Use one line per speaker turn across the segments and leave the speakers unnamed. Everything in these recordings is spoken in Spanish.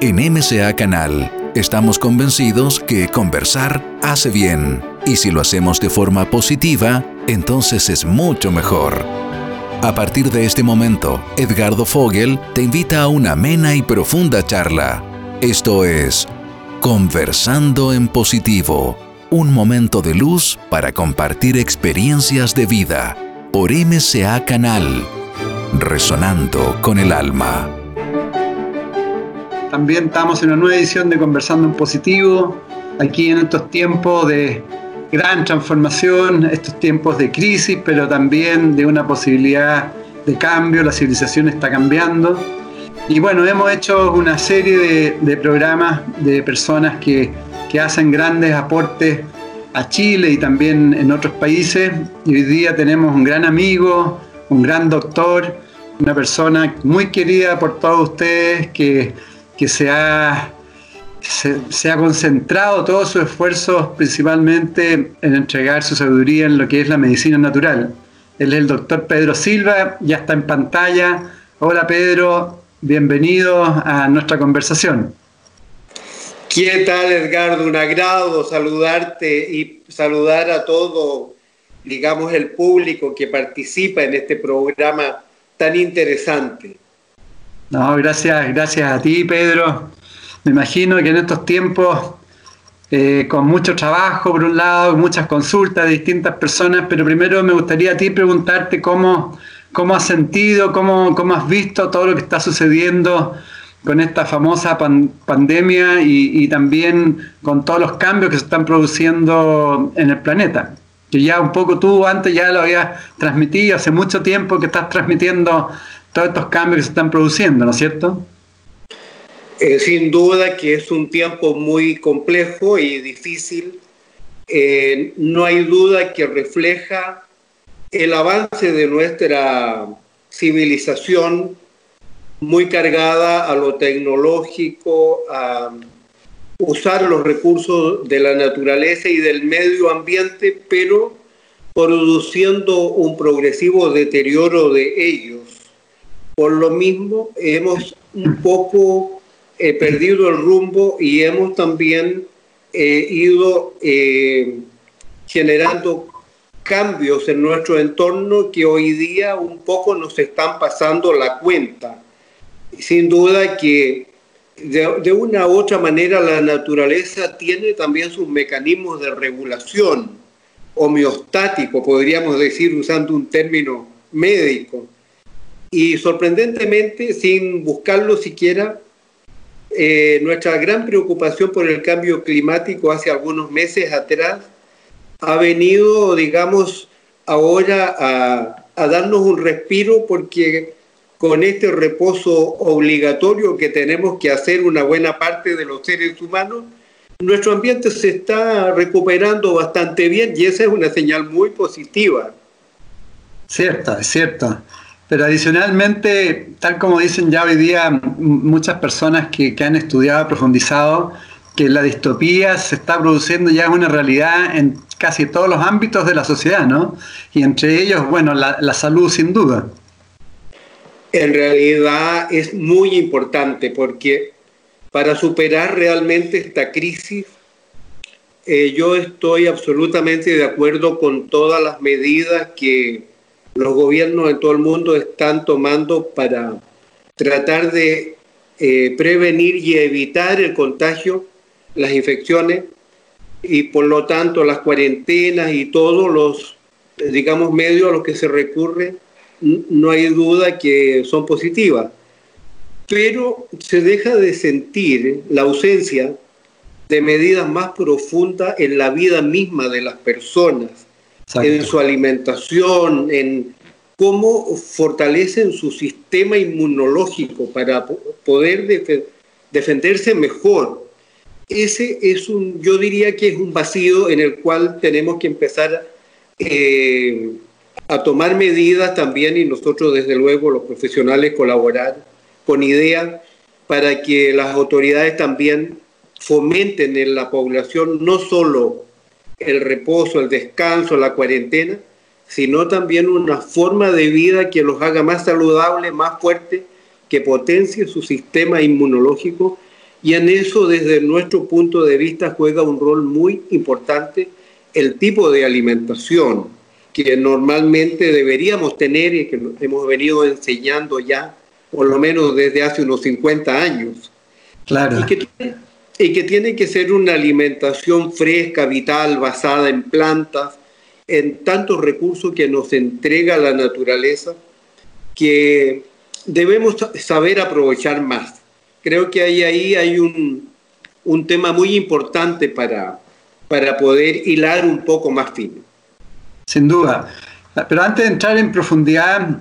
En MCA Canal estamos convencidos que conversar hace bien y si lo hacemos de forma positiva, entonces es mucho mejor. A partir de este momento, Edgardo Fogel te invita a una amena y profunda charla. Esto es Conversando en Positivo, un momento de luz para compartir experiencias de vida por MCA Canal, resonando con el alma.
También estamos en una nueva edición de Conversando en Positivo, aquí en estos tiempos de gran transformación, estos tiempos de crisis, pero también de una posibilidad de cambio, la civilización está cambiando. Y bueno, hemos hecho una serie de, programas de personas que, que hacen grandes aportes a Chile y también en otros países. Y hoy día tenemos un gran amigo, un gran doctor, una persona muy querida por todos ustedes que que se ha, se, ha concentrado todos sus esfuerzos principalmente en entregar su sabiduría en lo que es la medicina natural. Él es el doctor Pedro Silva, ya está en pantalla. Hola Pedro, bienvenido a nuestra conversación.
¿Qué tal Edgardo? Un agrado saludarte y saludar a todo, digamos, el público que participa en este programa tan interesante.
No, gracias, gracias a ti, Pedro. Me imagino que en estos tiempos, eh, con mucho trabajo, por un lado, muchas consultas de distintas personas, pero primero me gustaría a ti preguntarte cómo, cómo has sentido, cómo, cómo has visto todo lo que está sucediendo con esta famosa pandemia y, y, también con todos los cambios que se están produciendo en el planeta. Que ya un poco tú antes ya lo habías transmitido, hace mucho tiempo que estás transmitiendo todos estos cambios que se están produciendo, ¿no es cierto?
Eh, sin duda que es un tiempo muy complejo y difícil. Eh, no hay duda que refleja el avance de nuestra civilización muy cargada a lo tecnológico, a usar los recursos de la naturaleza y del medio ambiente, pero produciendo un progresivo deterioro de ellos. Por lo mismo, hemos un poco eh, perdido el rumbo y hemos también eh, ido eh, generando cambios en nuestro entorno que hoy día un poco nos están pasando la cuenta. Sin duda que de, de, una u otra manera la naturaleza tiene también sus mecanismos de regulación homeostático, podríamos decir usando un término médico. Y sorprendentemente, sin buscarlo siquiera, eh, nuestra gran preocupación por el cambio climático hace algunos meses atrás ha venido, digamos, ahora a, a darnos un respiro porque con este reposo obligatorio que tenemos que hacer una buena parte de los seres humanos, nuestro ambiente se está recuperando bastante bien y esa es una señal muy positiva.
Cierto, es cierto. Pero adicionalmente, tal como dicen ya hoy día muchas personas que, han estudiado, profundizado, que la distopía se está produciendo ya una realidad en casi todos los ámbitos de la sociedad, ¿no? Y entre ellos, bueno, la, salud sin duda.
En realidad es muy importante porque para superar realmente esta crisis, eh, yo estoy absolutamente de acuerdo con todas las medidas que los gobiernos en todo el mundo están tomando para tratar de eh, prevenir y evitar el contagio, las infecciones y por lo tanto las cuarentenas y todos los, digamos, medios a los que se recurre, no hay duda que son positivas. Pero se deja de sentir la ausencia de medidas más profundas en la vida misma de las personas en su alimentación, en cómo fortalecen su sistema inmunológico para poder defenderse mejor. Ese es un, yo diría que es un vacío en el cual tenemos que empezar eh, a tomar medidas también y nosotros desde luego los profesionales colaborar con ideas para que las autoridades también fomenten en la población no solo el reposo, el descanso, la cuarentena, sino también una forma de vida que los haga más saludables, más fuertes, que potencie su sistema inmunológico Y en eso, desde nuestro punto de vista, juega un rol muy importante el tipo de alimentación que normalmente deberíamos tener y que hemos venido enseñando ya, por lo menos desde hace unos 50 años. Claro. Y que, y que tiene que ser una alimentación fresca, vital, basada en plantas, en tantos recursos que nos entrega la naturaleza, que debemos saber aprovechar más. Creo que ahí, ahí hay un, un tema muy importante para, para poder hilar un poco más fino.
Sin duda. Pero antes de entrar en profundidad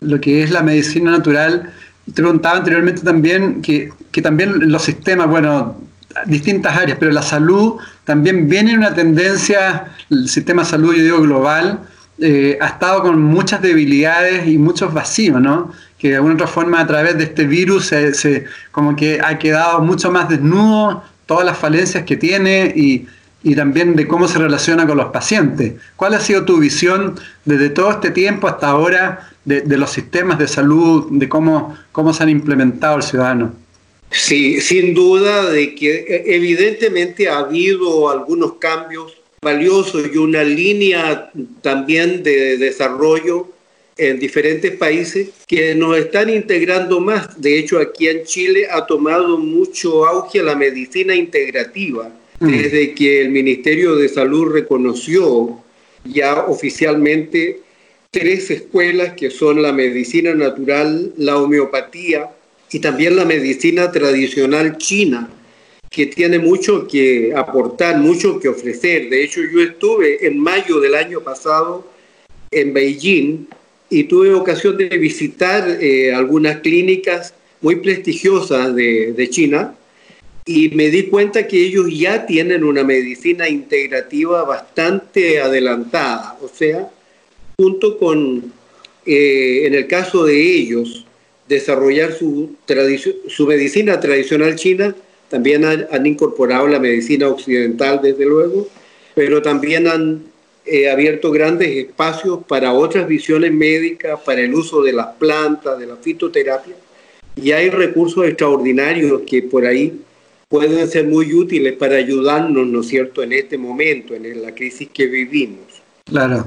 lo que es la medicina natural, te preguntaba anteriormente también que, que también los sistemas, bueno, distintas áreas, pero la salud también viene en una tendencia, el sistema de salud, yo digo global, eh, ha estado con muchas debilidades y muchos vacíos, ¿no? Que de alguna otra forma a través de este virus se, como que ha quedado mucho más desnudo todas las falencias que tiene y, y también de cómo se relaciona con los pacientes. ¿Cuál ha sido tu visión desde todo este tiempo hasta ahora de, de los sistemas de salud, de cómo, cómo se han implementado el ciudadano?
Sí, sin duda de que eh, evidentemente ha habido algunos cambios valiosos y una línea también de desarrollo en diferentes países que nos están integrando más. De hecho, aquí en Chile ha tomado mucho auge la medicina integrativa, mm. desde que el Ministerio de Salud reconoció ya oficialmente tres escuelas que son la medicina natural, la homeopatía y también la medicina tradicional china, que tiene mucho que aportar, mucho que ofrecer. De hecho, yo estuve en mayo del año pasado en Beijing y tuve ocasión de visitar eh, algunas clínicas muy prestigiosas de, de, China y me di cuenta que ellos ya tienen una medicina integrativa bastante adelantada. O sea, junto con, eh, en el caso de ellos, desarrollar su, su medicina tradicional china, también han, incorporado la medicina occidental, desde luego, pero también han eh, abierto grandes espacios para otras visiones médicas, para el uso de las plantas, de la fitoterapia. Y hay recursos extraordinarios que por ahí pueden ser muy útiles para ayudarnos, ¿no es cierto?, en este momento, en la crisis que vivimos.
Claro.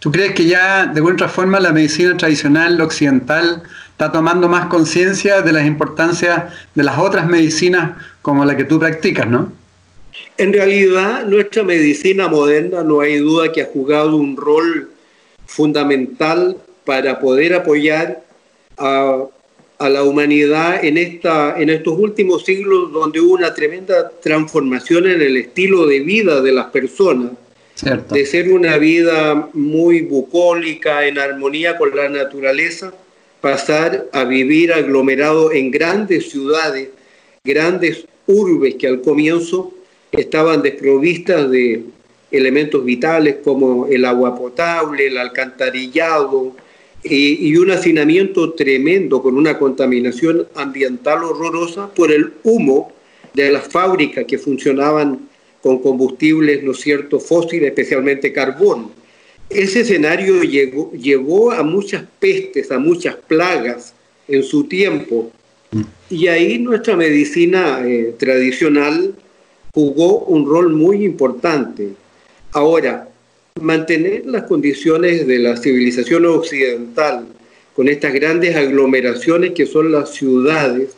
¿Tú crees que ya de alguna forma la medicina tradicional occidental está tomando más conciencia de las importancias de las otras medicinas como la que tú practicas, ¿no?
En realidad, nuestra medicina moderna no hay duda que ha jugado un rol fundamental para poder apoyar a, a la humanidad en, esta, en estos últimos siglos donde hubo una tremenda transformación en el estilo de vida de las personas. De ser una vida muy bucólica, en armonía con la naturaleza, pasar a vivir aglomerado en grandes ciudades, grandes urbes que al comienzo estaban desprovistas de elementos vitales como el agua potable, el alcantarillado y, y, un hacinamiento tremendo con una contaminación ambiental horrorosa por el humo de las fábricas que funcionaban con combustibles, ¿no es cierto?, fósiles, especialmente carbón. Ese escenario llegó, llevó a muchas pestes, a muchas plagas en su tiempo. Mm. Y ahí nuestra medicina eh, tradicional jugó un rol muy importante. Ahora, mantener las condiciones de la civilización occidental con estas grandes aglomeraciones que son las ciudades,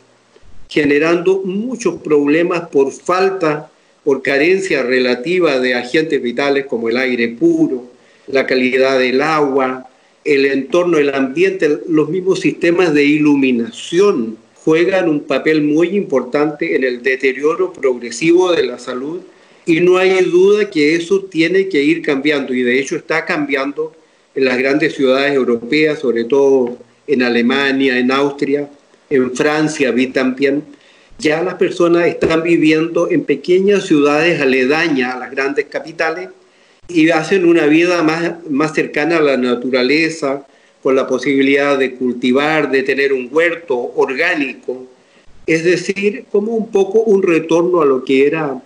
generando muchos problemas por falta, por carencia relativa de agentes vitales como el aire puro, la calidad del agua, el entorno, el ambiente, los mismos sistemas de iluminación juegan un papel muy importante en el deterioro progresivo de la salud y no hay duda que eso tiene que ir cambiando y de hecho está cambiando en las grandes ciudades europeas, sobre todo en Alemania, en Austria, en Francia vi también. Ya las personas están viviendo en pequeñas ciudades aledañas a las grandes capitales y hacen una vida más, más cercana a la naturaleza, con la posibilidad de cultivar, de tener un huerto orgánico, es decir, como un poco un retorno a lo que era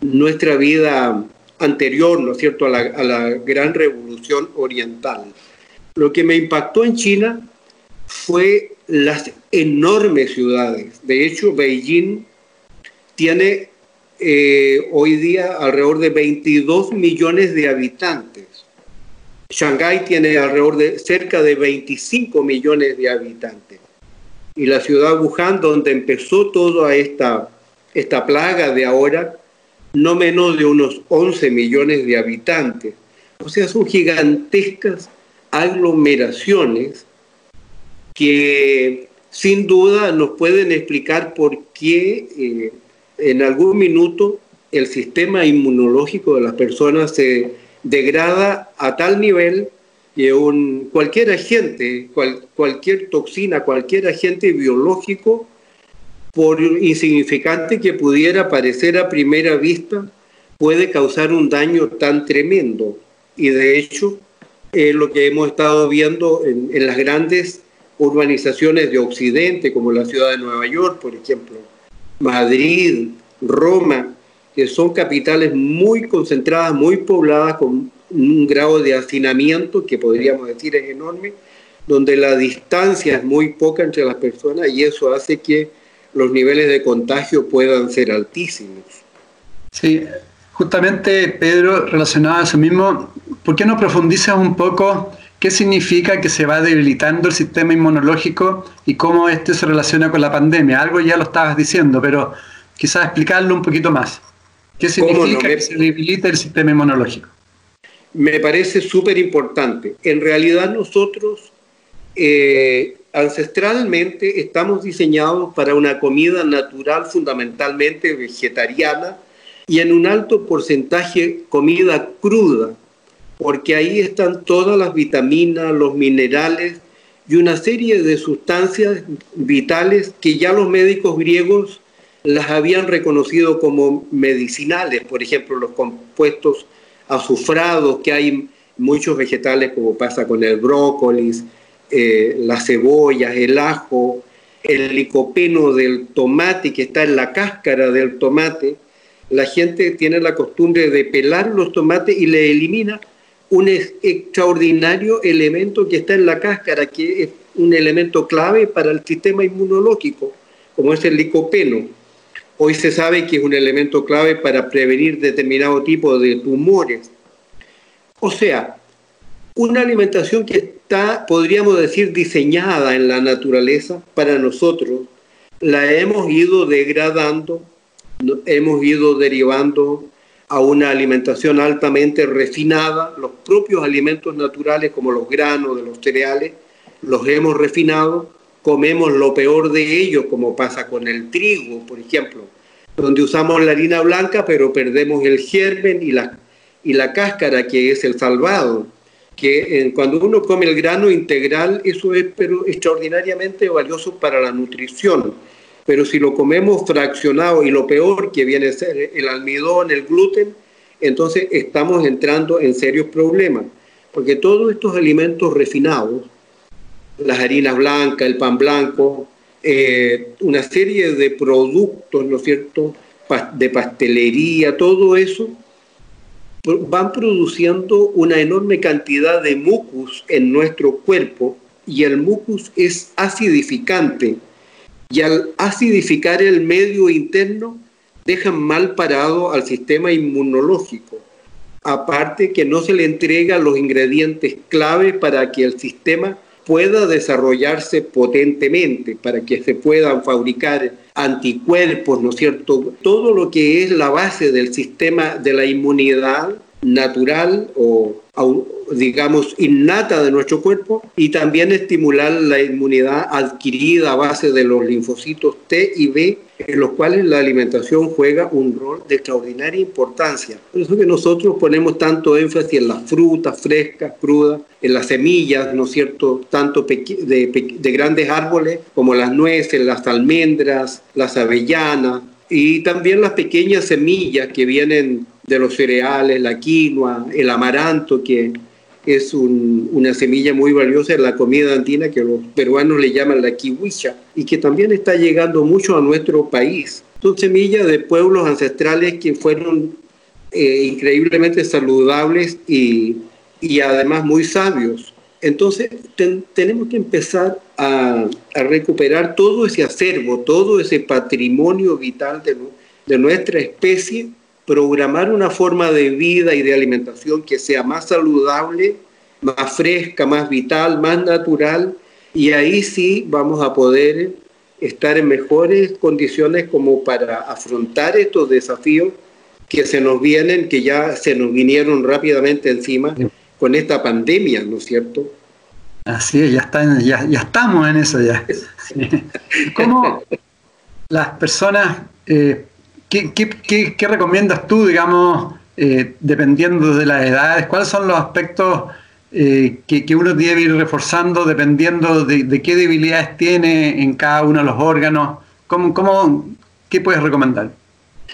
nuestra vida anterior, ¿no es cierto?, a la, a la gran revolución oriental. Lo que me impactó en China fue las enormes ciudades. De hecho, Beijing tiene eh, hoy día alrededor de 22 millones de habitantes. Shanghái tiene alrededor de cerca de 25 millones de habitantes. Y la ciudad Wuhan, donde empezó toda esta, esta plaga de ahora, no menos de unos 11 millones de habitantes. O sea, son gigantescas aglomeraciones que sin duda nos pueden explicar por qué eh, en algún minuto el sistema inmunológico de las personas se degrada a tal nivel que un, cualquier agente, cualquier toxina, cualquier agente biológico, por insignificante que pudiera parecer a primera vista, puede causar un daño tan tremendo. Y de hecho, es lo que hemos estado viendo en, en las grandes urbanizaciones de Occidente, como la ciudad de Nueva York, por ejemplo, Madrid, Roma, que son capitales muy concentradas, muy pobladas, con un grado de hacinamiento que podríamos decir es enorme, donde la distancia es muy poca entre las personas y eso hace que los niveles de contagio puedan ser altísimos.
Sí, justamente Pedro, relacionado a eso mismo, ¿por qué no profundizas un poco qué significa que se va debilitando el sistema inmunológico y cómo este se relaciona con la pandemia? Algo ya lo estabas diciendo, pero quizás explicarlo un poquito más. ¿Qué significa que se debilita el sistema inmunológico?
Me parece súper importante. En realidad nosotros eh, ancestralmente estamos diseñados para una comida natural fundamentalmente vegetariana y en un alto porcentaje comida cruda, porque ahí están todas las vitaminas, los minerales y una serie de sustancias vitales que ya los médicos griegos las habían reconocido como medicinales, por ejemplo, los compuestos azufrados que hay muchos vegetales, como pasa con el brócoli, eh, las cebollas, el ajo, el licopeno del tomate que está en la cáscara del tomate. La gente tiene la costumbre de pelar los tomates y le elimina un extraordinario elemento que está en la cáscara, que es un elemento clave para el sistema inmunológico, como es el licopeno. Hoy se sabe que es un elemento clave para prevenir determinado tipo de tumores. O sea, una alimentación que está, podríamos decir, diseñada en la naturaleza para nosotros, la hemos ido degradando, hemos ido derivando a una alimentación altamente refinada. Los propios alimentos naturales, como los granos de los cereales, los hemos refinado comemos lo peor de ellos, como pasa con el trigo, por ejemplo, donde usamos la harina blanca, pero perdemos el germen y la, y la cáscara, que es el salvado. Que cuando uno come el grano integral, eso es pero extraordinariamente valioso para la nutrición. Pero si lo comemos fraccionado y lo peor que viene a ser el almidón, el gluten, entonces estamos entrando en serios problemas. Porque todos estos alimentos refinados, las harinas blancas, el pan blanco, eh, una serie de productos, ¿no es cierto?, de pastelería, todo eso, van produciendo una enorme cantidad de mucus en nuestro cuerpo y el mucus es acidificante y al acidificar el medio interno dejan mal parado al sistema inmunológico. Aparte que no se le entrega los ingredientes clave para que el sistema pueda desarrollarse potentemente, para que se puedan fabricar anticuerpos, ¿no es cierto? Todo lo que es la base del sistema de la inmunidad natural o digamos, innata de nuestro cuerpo y también estimular la inmunidad adquirida a base de los linfocitos T y B, en los cuales la alimentación juega un rol de extraordinaria importancia. Por eso que nosotros ponemos tanto énfasis en las frutas frescas, crudas, en las semillas, ¿no es cierto?, tanto de, de grandes árboles como las nueces, las almendras, las avellanas, y también las pequeñas semillas que vienen de los cereales, la quinoa, el amaranto, que es una semilla muy valiosa en la comida andina que los peruanos le llaman la kiwicha y que también está llegando mucho a nuestro país. Son semillas de pueblos ancestrales que fueron eh, increíblemente saludables y, y, además muy sabios. Entonces tenemos que empezar a, a, recuperar todo ese acervo, todo ese patrimonio vital de, de nuestra especie, programar una forma de vida y de alimentación que sea más saludable, más fresca, más vital, más natural, y ahí sí vamos a poder estar en mejores condiciones como para afrontar estos desafíos que se nos vienen, que ya se nos vinieron rápidamente encima con esta pandemia, ¿no es cierto?
Así es, ya, está, ya, ya estamos en eso ya. ¿Cómo las personas, eh, ¿qué, recomiendas tú, digamos, eh, dependiendo de las edades? ¿Cuáles son los aspectos eh, que, uno debe ir reforzando dependiendo de, qué debilidades tiene en cada uno de los órganos? ¿Cómo, ¿Qué puedes recomendar?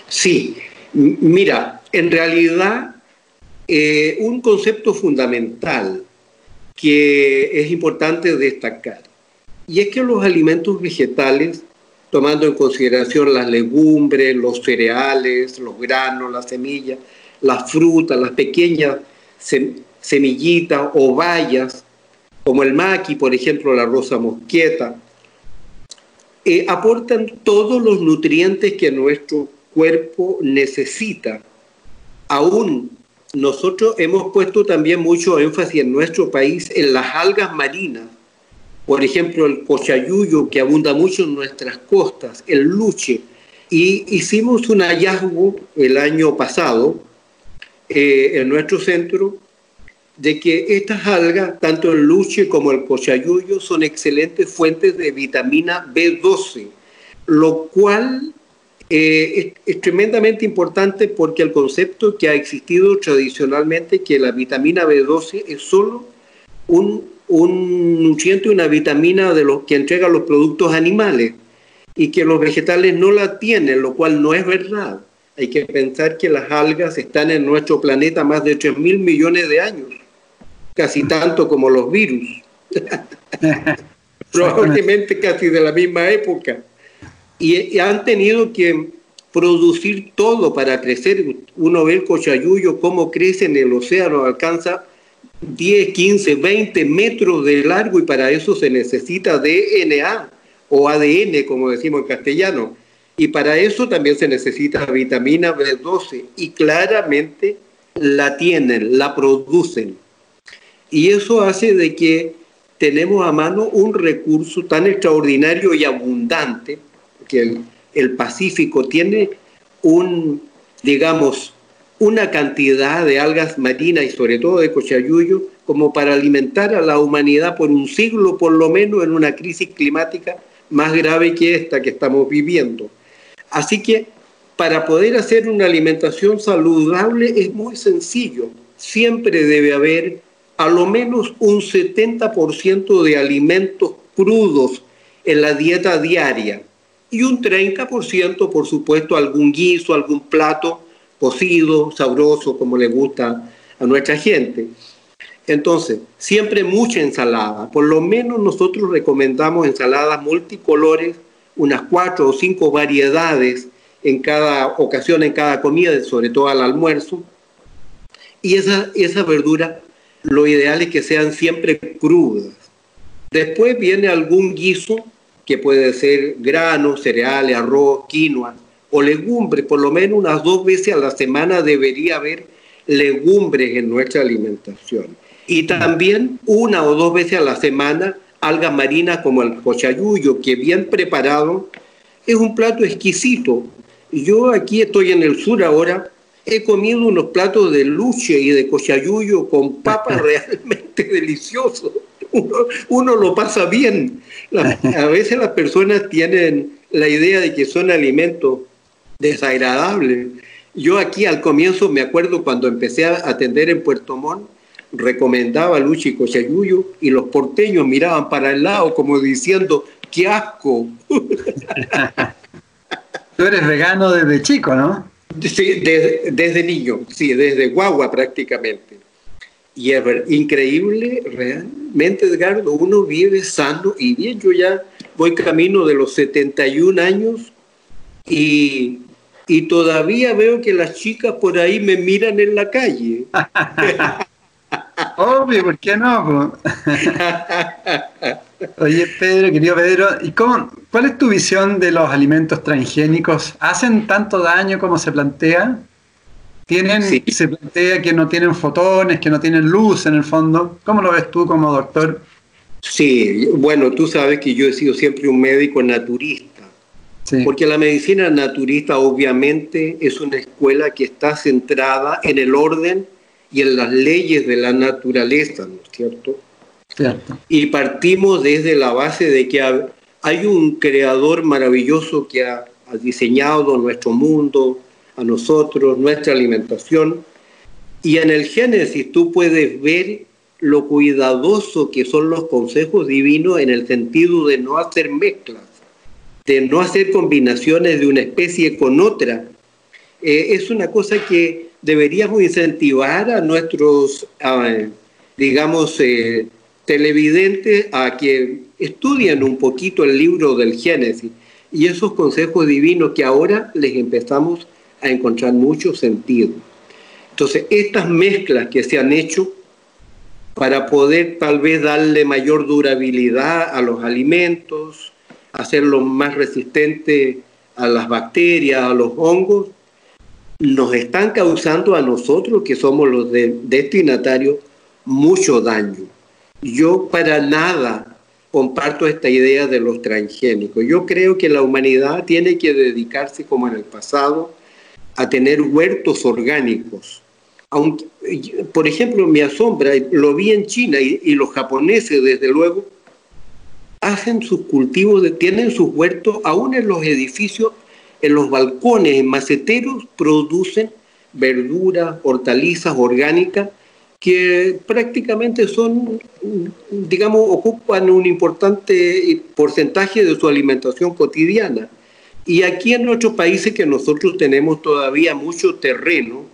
Sí, mira, en realidad un concepto fundamental que es importante destacar. Y es que los alimentos vegetales, tomando en consideración las legumbres, los cereales, los granos, las semillas, las frutas, las pequeñas semillitas o bayas, como el maqui, por ejemplo, la rosa mosqueta, eh, aportan todos los nutrientes que nuestro cuerpo necesita, aún nosotros hemos puesto también mucho énfasis en nuestro país en las algas marinas. Por ejemplo, el cochayuyo, que abunda mucho en nuestras costas, el luche. Y hicimos un hallazgo el año pasado eh, en nuestro centro de que estas algas, tanto el luche como el cochayuyo, son excelentes fuentes de vitamina B12, lo cual eh, es, tremendamente importante porque el concepto que ha existido tradicionalmente, que la vitamina B12 es solo un, un nutriente, una vitamina de los que entregan los productos animales y que los vegetales no la tienen, lo cual no es verdad. Hay que pensar que las algas están en nuestro planeta más de 3 mil millones de años, casi tanto como los virus. Probablemente casi de la misma época y, han tenido que producir todo para crecer. Uno ve el cochayuyo, cómo crece en el océano, alcanza 10, 15, 20 metros de largo y para eso se necesita DNA o ADN, como decimos en castellano. Y para eso también se necesita vitamina B12 y claramente la tienen, la producen. Y eso hace de que tenemos a mano un recurso tan extraordinario y abundante que el, Pacífico tiene un, digamos, una cantidad de algas marinas y sobre todo de cochayuyo como para alimentar a la humanidad por un siglo por lo menos en una crisis climática más grave que esta que estamos viviendo. Así que para poder hacer una alimentación saludable es muy sencillo. Siempre debe haber a lo menos un 70% de alimentos crudos en la dieta diaria y un 30%, por supuesto, algún guiso, algún plato cocido, sabroso, como le gusta a nuestra gente. Entonces, siempre mucha ensalada. Por lo menos nosotros recomendamos ensaladas multicolores, unas cuatro o cinco variedades en cada ocasión, en cada comida, sobre todo al almuerzo. Y esa, esa verdura, lo ideal es que sean siempre crudas. Después viene algún guiso que puede ser granos, cereales, arroz, quinoa o legumbres, por lo menos unas dos veces a la semana debería haber legumbres en nuestra alimentación. Y también una o dos veces a la semana algas marinas como el cochayuyo, que bien preparado es un plato exquisito. Yo aquí estoy en el sur ahora, he comido unos platos de luche y de cochayuyo con papas realmente deliciosos uno, lo pasa bien. a veces las personas tienen la idea de que son alimentos desagradables. Yo aquí al comienzo me acuerdo cuando empecé a atender en Puerto Montt, recomendaba Luchi y Cochayuyo y los porteños miraban para el lado como diciendo, ¡qué asco!
Tú eres vegano desde chico, ¿no?
Sí, desde niño, sí, desde guagua prácticamente. Y es increíble, realmente, Edgardo, uno vive sano y bien. Yo ya voy camino de los 71 años y, y todavía veo que las chicas por ahí me miran en la calle.
Obvio, ¿por qué no? Oye, Pedro, querido Pedro, ¿y cómo, cuál es tu visión de los alimentos transgénicos? ¿Hacen tanto daño como se plantea? ¿Tienen, Se plantea que no tienen fotones, que no tienen luz en el fondo. ¿Cómo lo ves tú como doctor?
Sí, bueno, tú sabes que yo he sido siempre un médico naturista. Porque la medicina naturista obviamente es una escuela que está centrada en el orden y en las leyes de la naturaleza, ¿no es cierto? Cierto. Y partimos desde la base de que hay un creador maravilloso que ha diseñado nuestro mundo, a nosotros, nuestra alimentación. Y en el Génesis tú puedes ver lo cuidadoso que son los consejos divinos en el sentido de no hacer mezclas, de no hacer combinaciones de una especie con otra. Eh, es una cosa que deberíamos incentivar a nuestros, digamos, eh, televidentes a que estudien un poquito el libro del Génesis y esos consejos divinos que ahora les empezamos a encontrar mucho sentido. Entonces, estas mezclas que se han hecho para poder tal vez darle mayor durabilidad a los alimentos, hacerlos más resistentes a las bacterias, a los hongos, nos están causando a nosotros, que somos los destinatarios, mucho daño. Yo para nada comparto esta idea de los transgénicos. Yo creo que la humanidad tiene que dedicarse, como en el pasado, a tener huertos orgánicos. Por ejemplo, me asombra, lo vi en China y, los japoneses, desde luego, hacen sus cultivos, tienen sus huertos, aún en los edificios, en los balcones, en maceteros, producen verduras, hortalizas orgánicas que prácticamente son, digamos, ocupan un importante porcentaje de su alimentación cotidiana. Y aquí en nuestros países que nosotros tenemos todavía mucho terreno,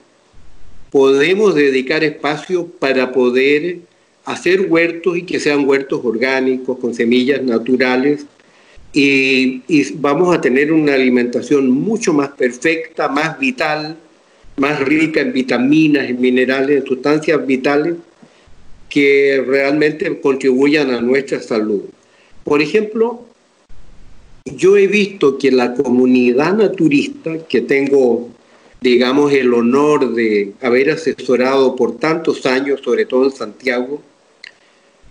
podemos dedicar espacio para poder hacer huertos y que sean huertos orgánicos, con semillas naturales, y, vamos a tener una alimentación mucho más perfecta, más vital, más rica en vitaminas, en minerales, en sustancias vitales que realmente contribuyan a nuestra salud. Por ejemplo, yo he visto que la comunidad naturista, que tengo, digamos, el honor de haber asesorado por tantos años, sobre todo en Santiago,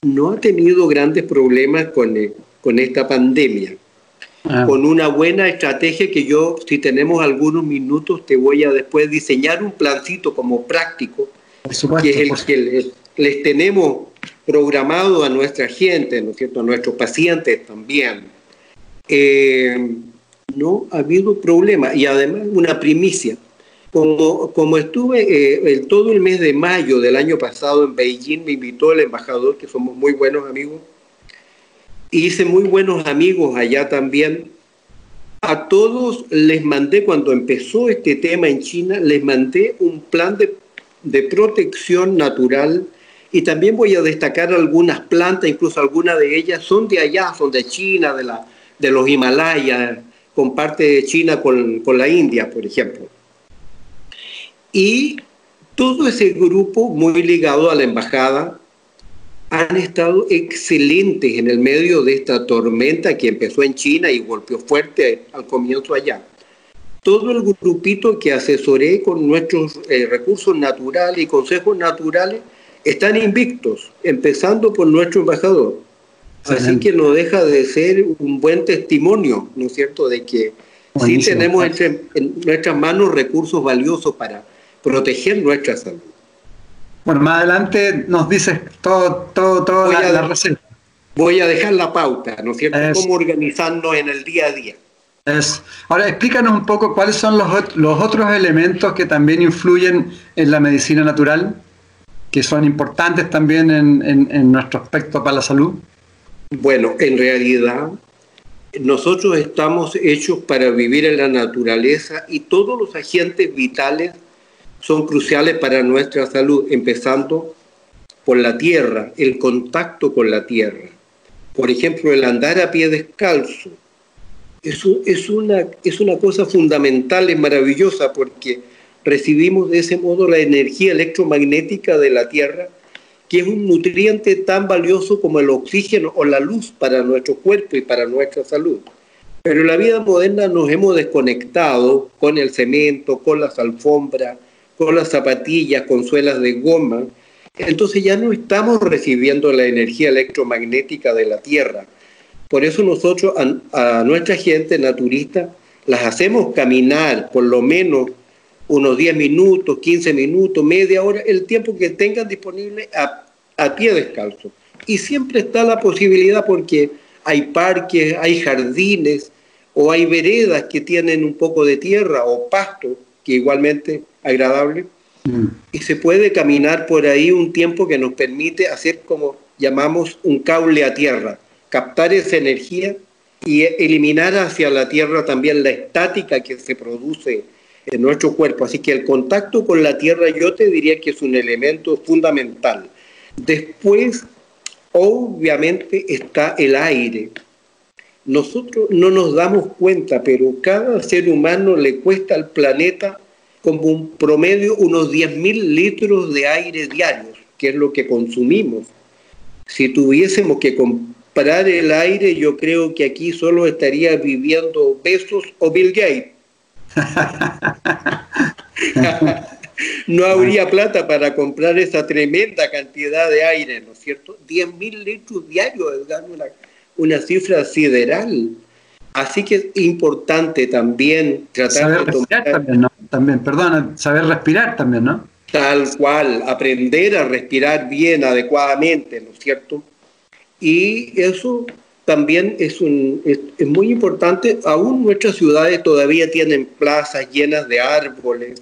no ha tenido grandes problemas con, eh, con esta pandemia. Ah. Con una buena estrategia que yo, si tenemos algunos minutos, te voy a después diseñar un plancito como práctico, que es el que les, les tenemos programado a nuestra gente, ¿no es cierto?, a nuestros pacientes también eh, no ha habido problema. Y además una primicia. Como, como estuve eh, todo el mes de mayo del año pasado en Beijing, me invitó el embajador, que somos muy buenos amigos, hice muy buenos amigos allá también. A todos les mandé, cuando empezó este tema en China, les mandé un plan de, de protección natural y también voy a destacar algunas plantas, incluso algunas de ellas son de allá, son de China, de la, de los Himalayas, con parte de China con, la India, por ejemplo. Y todo ese grupo, muy ligado a la embajada, han estado excelentes en el medio de esta tormenta que empezó en China y golpeó fuerte al comienzo allá. Todo el grupito que asesoré con nuestros eh, recursos naturales y consejos naturales están invictos, empezando por nuestro embajador. Así que no deja de ser un buen testimonio, ¿no es cierto?, de que sí tenemos en nuestras manos recursos valiosos para proteger nuestra salud.
Bueno, más adelante nos dices todo, todo, todo la, la, receta.
Voy a dejar la pauta, ¿no es cierto?, cómo organizarnos en el día a día.
Es. Ahora, explícanos un poco cuáles son los, los otros elementos que también influyen en la medicina natural, que son importantes también en, en nuestro aspecto para la salud.
Bueno, en realidad nosotros estamos hechos para vivir en la naturaleza y todos los agentes vitales son cruciales para nuestra salud, empezando por la tierra, el contacto con la tierra. Por ejemplo, el andar a pie descalzo. Es una, es una cosa fundamental, es maravillosa porque recibimos de ese modo la energía electromagnética de la tierra que es un nutriente tan valioso como el oxígeno o la luz para nuestro cuerpo y para nuestra salud. Pero en la vida moderna nos hemos desconectado con el cemento, con las alfombras, con las zapatillas, con suelas de goma. Entonces ya no estamos recibiendo la energía electromagnética de la Tierra. Por eso nosotros a, nuestra gente naturista las hacemos caminar por lo menos unos 10 minutos, 15 minutos, media hora, el tiempo que tengan disponible a, a pie descalzo. Y siempre está la posibilidad porque hay parques, hay jardines o hay veredas que tienen un poco de tierra o pasto, que igualmente agradable, mm. y se puede caminar por ahí un tiempo que nos permite hacer como llamamos un cable a tierra, captar esa energía y eliminar hacia la tierra también la estática que se produce en nuestro cuerpo. Así que el contacto con la tierra yo te diría que es un elemento fundamental. Después obviamente está el aire. Nosotros no nos damos cuenta, pero cada ser humano le cuesta al planeta como un promedio unos 10.000 litros de aire diarios, que es lo que consumimos. Si tuviésemos que comprar el aire, yo creo que aquí solo estaría viviendo Besos o Bill Gates. no habría plata para comprar esa tremenda cantidad de aire, ¿no es cierto? 10.000 litros diarios es una, una cifra sideral. Así que es importante también tratar
de tomar... También, ¿no? También, perdón, saber respirar también, ¿no?
Tal cual, aprender a respirar bien, adecuadamente, ¿no es cierto? Y eso también es, un, es, muy importante. Aún nuestras ciudades todavía tienen plazas llenas de árboles,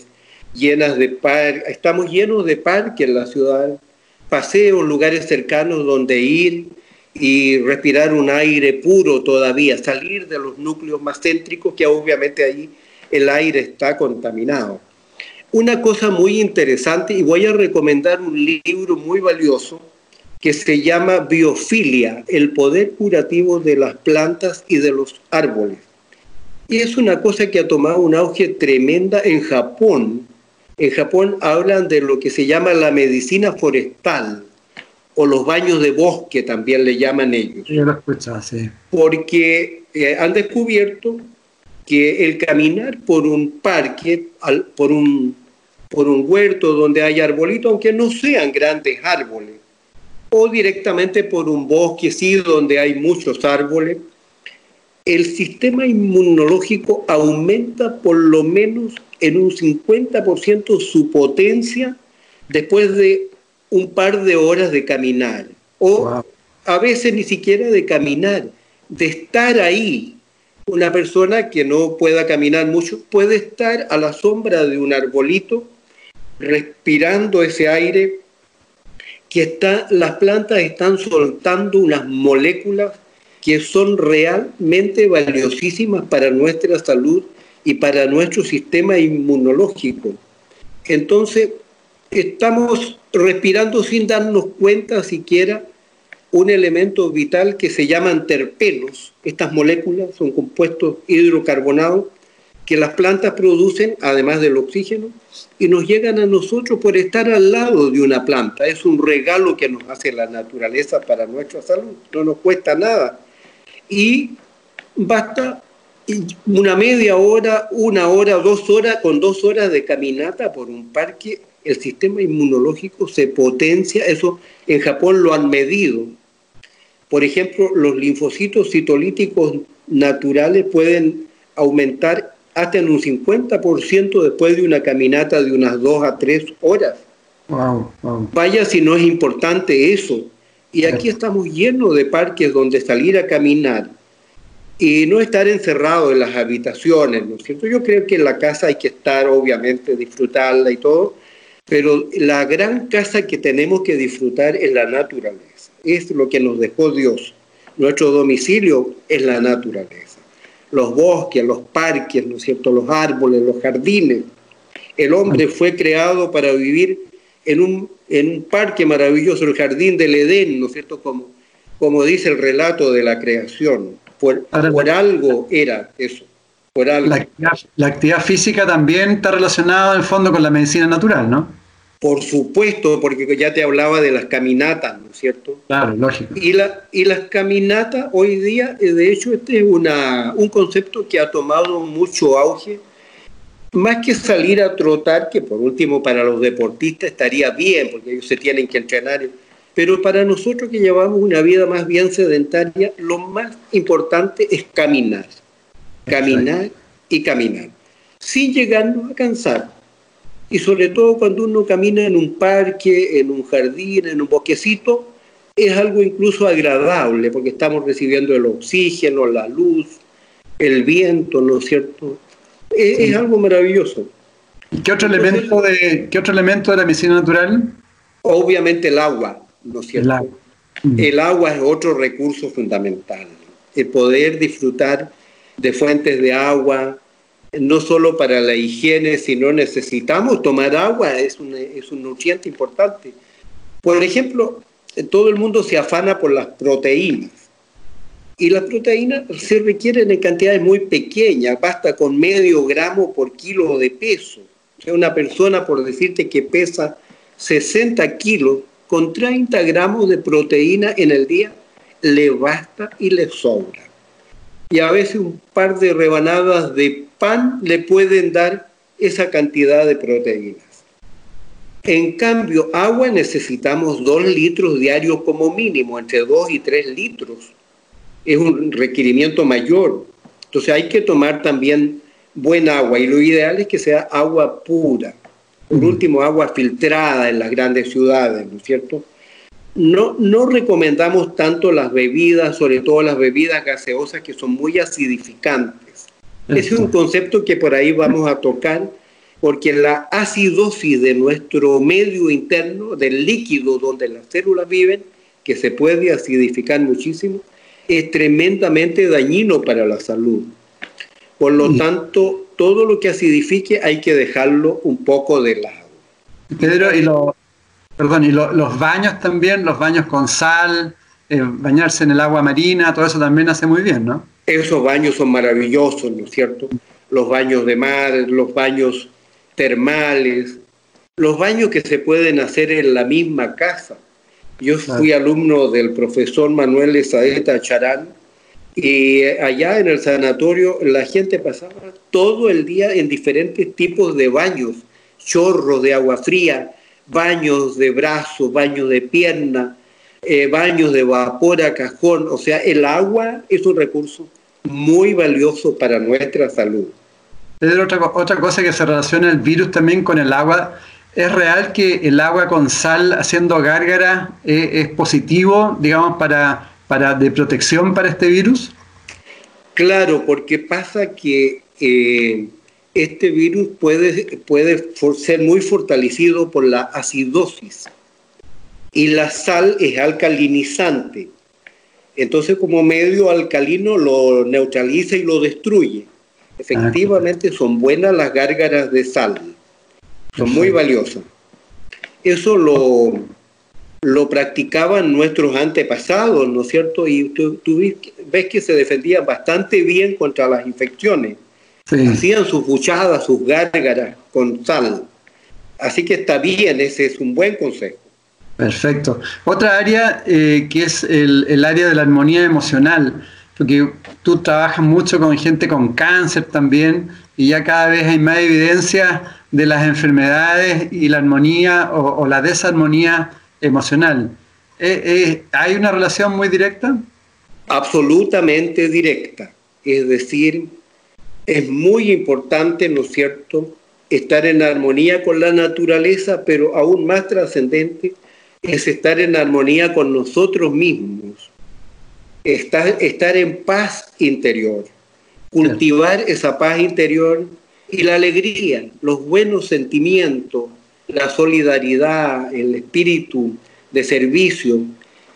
llenas de parques, estamos llenos de parques en la ciudad, paseos, lugares cercanos donde ir y respirar un aire puro todavía, salir de los núcleos más céntricos que obviamente ahí el aire está contaminado. Una cosa muy interesante, y voy a recomendar un libro muy valioso que se llama Biofilia, el poder curativo de las plantas y de los árboles. Y es una cosa que ha tomado un auge tremenda en Japón, en Japón hablan de lo que se llama la medicina forestal o los baños de bosque también le llaman ellos. lo sí. Porque eh, han descubierto que el caminar por un parque, por, un, por un huerto donde hay arbolitos, aunque no sean grandes árboles, o directamente por un bosque, sí, donde hay muchos árboles, el sistema inmunológico aumenta por lo menos en un 50% su potencia después de un par de horas de caminar. O a veces ni siquiera de caminar, de estar ahí. Una persona que no pueda caminar mucho puede estar a la sombra de un arbolito respirando ese aire que está, las plantas están soltando unas moléculas que son realmente valiosísimas para nuestra salud y para nuestro sistema inmunológico. Entonces, estamos respirando sin darnos cuenta siquiera un elemento vital que se llaman terpenos. Estas moléculas son compuestos hidrocarbonados que las plantas producen, además del oxígeno, y nos llegan a nosotros por estar al lado de una planta. Es un regalo que nos hace la naturaleza para nuestra salud. No nos cuesta nada y basta una media hora, una hora, dos horas, con dos horas de caminata por un parque, el sistema inmunológico se potencia, eso en Japón lo han medido. Por ejemplo, los linfocitos citolíticos naturales pueden aumentar hasta en un 50% después de una caminata de unas dos a tres horas. Vaya si no es importante eso. Y aquí estamos llenos de parques donde salir a caminar y no estar encerrado en las habitaciones, ¿no es cierto? Yo creo que en la casa hay que estar, obviamente, disfrutarla y todo, pero la gran casa que tenemos que disfrutar es la naturaleza, es lo que nos dejó Dios. Nuestro domicilio es la naturaleza. Los bosques, los parques, ¿no es cierto? Los árboles, los jardines. El hombre fue creado para vivir en un en un parque maravilloso, el jardín del Edén, ¿no es cierto? Como, como dice el relato de la creación. Por, por algo era eso. Por algo.
La actividad, física también está relacionada en el fondo con la medicina natural, ¿no?
Por supuesto, porque ya te hablaba de las caminatas, ¿no es cierto?
Claro, lógico.
Y, la, y las caminatas hoy día, eh, de hecho, este es una, un concepto que ha tomado mucho auge. Más que salir a trotar, que por último para los deportistas estaría bien, porque ellos se tienen que entrenar, pero para nosotros que llevamos una vida más bien sedentaria, lo más importante es caminar, caminar y caminar, sin llegarnos a cansar y sobre todo cuando uno camina en un parque, en un jardín, en un bosquecito, es algo incluso agradable porque estamos recibiendo el oxígeno, la luz, el viento, ¿no es cierto? Es, algo maravilloso.
¿Qué otro, elemento de, ¿Qué otro elemento de la medicina natural?
Obviamente el agua, ¿no es cierto? El agua. Mm. el agua es otro recurso fundamental. El poder disfrutar de fuentes de agua, no solo para la higiene, sino necesitamos tomar agua, es un, es un nutriente importante. Por ejemplo, todo el mundo se afana por las proteínas. Y las proteínas se requieren en cantidades muy pequeñas, basta con medio gramo por kilo de peso. O sea, una persona, por decirte que pesa 60 kilos, con 30 gramos de proteína en el día, le basta y le sobra y a veces un par de rebanadas de pan le pueden dar esa cantidad de proteínas. En cambio, agua necesitamos dos litros diarios como mínimo, entre dos y tres litros. Es un requerimiento mayor. Entonces hay que tomar también buen agua y lo ideal es que sea agua pura. Por último, agua filtrada en las grandes ciudades, ¿no es cierto? No, no recomendamos tanto las bebidas, sobre todo las bebidas gaseosas que son muy acidificantes. Ese es un concepto que por ahí vamos a tocar, porque la acidosis de nuestro medio interno, del líquido donde las células viven, que se puede acidificar muchísimo, es tremendamente dañino para la salud. Por lo tanto, todo lo que acidifique hay que dejarlo un poco de lado.
Pedro, y lo, Perdón, y los baños también, los baños con sal, eh, bañarse en el agua marina, todo eso también hace muy bien, ¿no?
Esos baños son maravillosos, ¿no es cierto? Los baños de mar, los baños termales, los baños que se pueden hacer en la misma casa. Yo fui alumno del profesor Manuel Esaeta Charán y allá en el sanatorio la gente pasaba todo el día en diferentes tipos de baños, chorros de agua fría, baños de brazo, baños de pierna, eh, baños de vapor a cajón. O sea, el agua es un recurso muy valioso para nuestra salud.
Pedro, otra, otra cosa que se relaciona el virus también con el agua. ¿Es real que el agua con sal haciendo gárgara eh, es positivo, digamos, para, para, de protección para este virus?
Claro, porque pasa que eh, este virus puede, puede ser muy fortalecido por la acidosis y la sal es alcalinizante. Entonces como medio alcalino lo neutraliza y lo destruye. Efectivamente son buenas las gárgaras de sal, son muy valiosas. Eso lo, lo practicaban nuestros antepasados, ¿no es cierto? Y tú, tú ves que se defendían bastante bien contra las infecciones. Hacían sus buchadas, sus gárgaras con sal. Así que está bien, ese es un buen consejo.
Perfecto. Otra área eh, que es el, área de la armonía emocional, porque tú trabajas mucho con gente con cáncer también y ya cada vez hay más evidencia de las enfermedades y la armonía o, la desarmonía emocional. Eh, eh, ¿Hay una relación muy directa?
Absolutamente directa. Es decir, es muy importante, ¿no es cierto?, estar en armonía con la naturaleza, pero aún más trascendente es estar en armonía con nosotros mismos, estar, estar en paz interior, cultivar esa paz interior y la alegría, los buenos sentimientos, la solidaridad, el espíritu de servicio,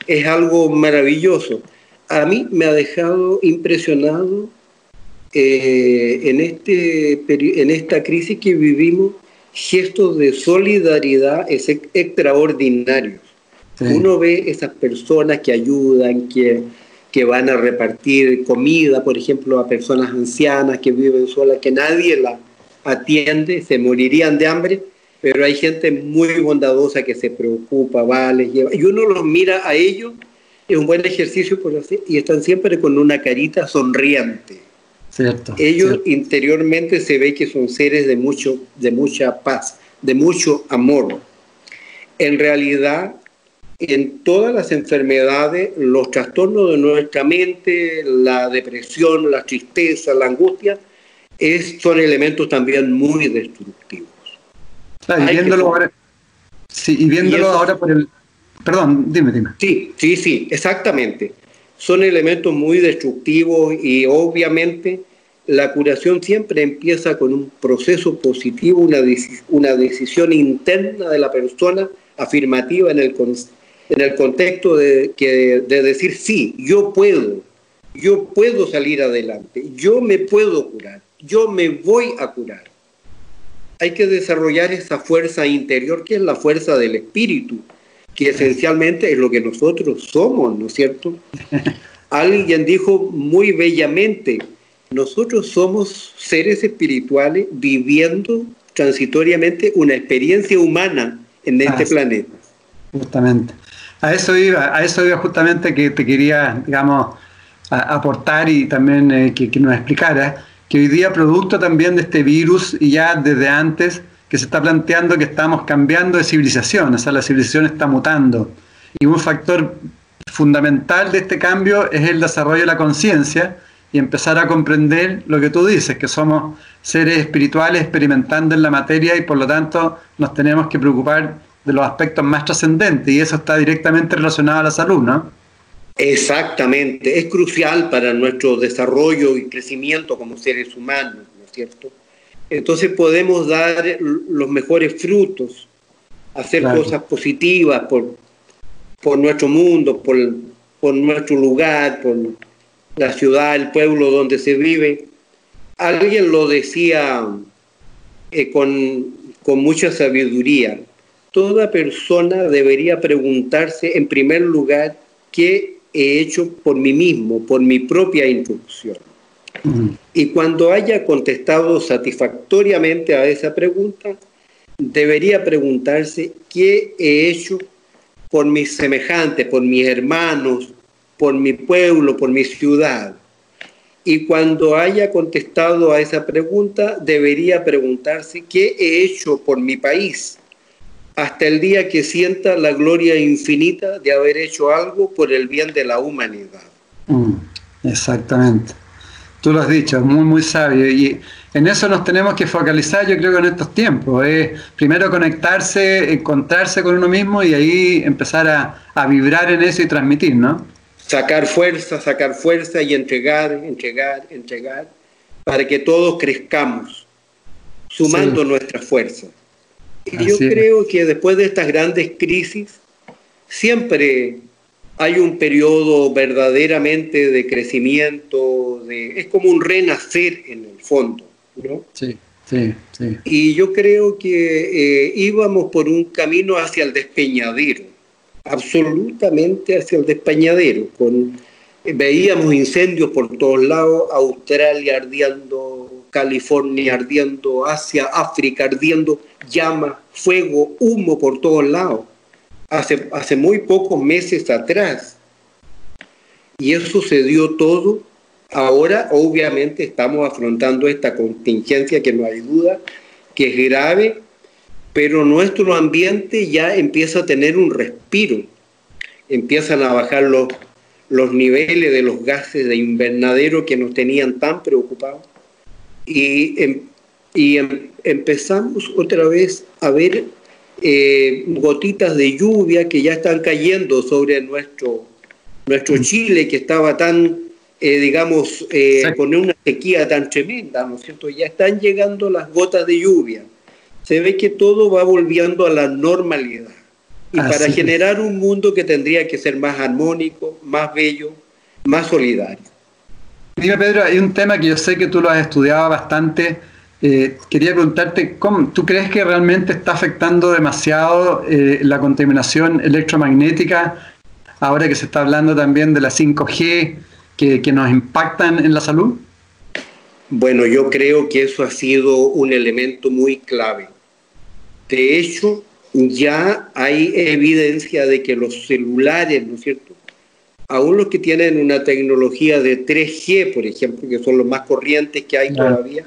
es algo maravilloso. A mí me ha dejado impresionado eh, en, este, en esta crisis que vivimos, gestos de solidaridad es extraordinarios. Uno ve esas personas que ayudan, que, que van a repartir comida, por ejemplo, a personas ancianas que viven solas, que nadie la atiende, se morirían de hambre, pero hay gente muy bondadosa que se preocupa, va, les lleva. Y uno los mira a ellos, es un buen ejercicio por así, y están siempre con una carita sonriente. Cierto, ellos interiormente se ve que son seres de, mucho, de mucha paz, de mucho amor. En realidad, en todas las enfermedades, los trastornos de nuestra mente, la depresión, la tristeza, la angustia, es, son elementos también muy destructivos
y viéndolo, ahora, sí, y viéndolo ahora por el... Perdón, dime, dime.
Sí, sí, sí, exactamente. Son elementos muy destructivos y obviamente la curación siempre empieza con un proceso positivo, una, una decisión interna de la persona afirmativa en el, en el contexto de, que, de decir, sí, yo puedo, yo puedo salir adelante, yo me puedo curar, yo me voy a curar hay que desarrollar esa fuerza interior que es la fuerza del espíritu, que esencialmente es lo que nosotros somos, ¿no es cierto? Alguien dijo muy bellamente, nosotros somos seres espirituales viviendo transitoriamente una experiencia humana en este planeta.
Justamente. A eso iba, a eso iba justamente que te quería, digamos, aportar y también eh, que, que nos explicara que hoy día, producto también de este virus y ya desde antes, que se está planteando que estamos cambiando de civilización, o sea, la civilización está mutando. Y un factor fundamental de este cambio es el desarrollo de la conciencia y empezar a comprender lo que tú dices, que somos seres espirituales experimentando en la materia y por lo tanto nos tenemos que preocupar de los aspectos más trascendentes y eso está directamente relacionado a la salud, ¿no?
Exactamente, es crucial para nuestro desarrollo y crecimiento como seres humanos, ¿no es cierto? Entonces podemos dar los mejores frutos, hacer cosas positivas por, por nuestro mundo, por, por nuestro lugar, por la ciudad, el pueblo donde se vive. Alguien lo decía eh, con, con mucha sabiduría. Toda persona debería preguntarse en primer lugar qué he hecho por mí mismo, por mi propia instrucción. Y cuando haya contestado satisfactoriamente a esa pregunta, debería preguntarse qué he hecho por mis semejantes, por mis hermanos, por mi pueblo, por mi ciudad. Y cuando haya contestado a esa pregunta, debería preguntarse qué he hecho por mi país, hasta el día que sienta la gloria infinita de haber hecho algo por el bien de la humanidad.
Mm, exactamente. Tú lo has dicho, muy, muy sabio. Y en eso nos tenemos que focalizar, yo creo que en estos tiempos. Es primero conectarse, encontrarse con uno mismo y ahí empezar a, a vibrar en eso y transmitir, ¿no?
Sacar fuerza, sacar fuerza y entregar, entregar, entregar, para que todos crezcamos, sumando nuestra fuerza. Y yo creo que después de estas grandes crisis, siempre hay un periodo verdaderamente de crecimiento, de, es como un renacer en el fondo, ¿no?
Sí, sí, sí.
Y yo creo que eh, íbamos por un camino hacia el despeñadero, absolutamente hacia el despeñadero, con, veíamos incendios por todos lados, Australia ardiendo, California ardiendo, Asia, África ardiendo, llama, fuego, humo por todos lados, hace, hace muy pocos meses atrás. Y eso sucedió todo. Ahora, obviamente, estamos afrontando esta contingencia que no hay duda, que es grave, pero nuestro ambiente ya empieza a tener un respiro. Empiezan a bajar los, los niveles de los gases de invernadero que nos tenían tan preocupados. Y em, y em, empezamos otra vez a ver eh, gotitas de lluvia que ya están cayendo sobre nuestro, nuestro mm. Chile que estaba tan, eh, digamos, eh, con una sequía tan tremenda, ¿no es cierto? Ya están llegando las gotas de lluvia. Se ve que todo va volviendo a la normalidad. Y para generar un mundo que tendría que ser más armónico, más bello, más solidario.
Dime, Pedro, hay un tema que yo sé que tú lo has estudiado bastante, eh, quería preguntarte, ¿cómo, ¿tú crees que realmente está afectando demasiado eh, la contaminación electromagnética ahora que se está hablando también de la 5G que, que nos impactan en la salud?
Bueno, yo creo que eso ha sido un elemento muy clave. De hecho, ya hay evidencia de que los celulares, ¿no es cierto? Aún los que tienen una tecnología de 3G, por ejemplo, que son los más corrientes que hay todavía,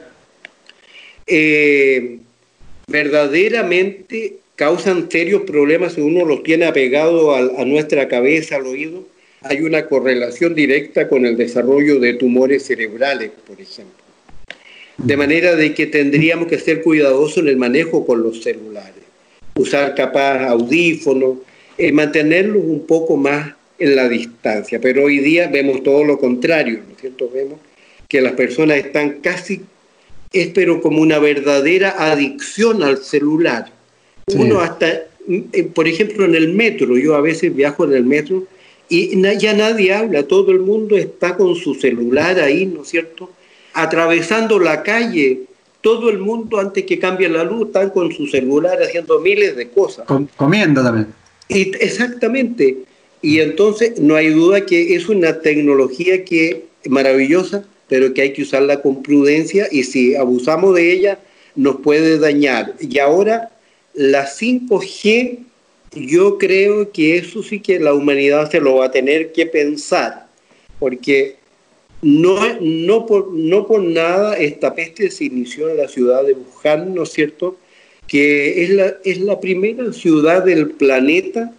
eh, verdaderamente causan serios problemas si uno los tiene apegado a, nuestra cabeza, al oído. Hay una correlación directa con el desarrollo de tumores cerebrales, por ejemplo. De manera de que tendríamos que ser cuidadosos en el manejo con los celulares usar capaz audífonos, eh, mantenerlos un poco más en la distancia. Pero hoy día vemos todo lo contrario, ¿no cierto? Vemos que las personas están casi, es pero como una verdadera adicción al celular. Uno hasta, eh, por ejemplo, en el metro, yo a veces viajo en el metro y ya nadie habla, todo el mundo está con su celular ahí, ¿no es cierto? Atravesando la calle, todo el mundo antes que cambie la luz están con su celular haciendo miles de cosas.
comiendo también.
Y, exactamente. Y entonces no hay duda que es una tecnología que maravillosa, pero que hay que usarla con prudencia y si abusamos de ella nos puede dañar. Y ahora la 5G, yo creo que eso sí que la humanidad se lo va a tener que pensar, porque no, no, por, no por nada esta peste se inició en la ciudad de Wuhan, ¿no es cierto? Que es la, es la primera ciudad del planeta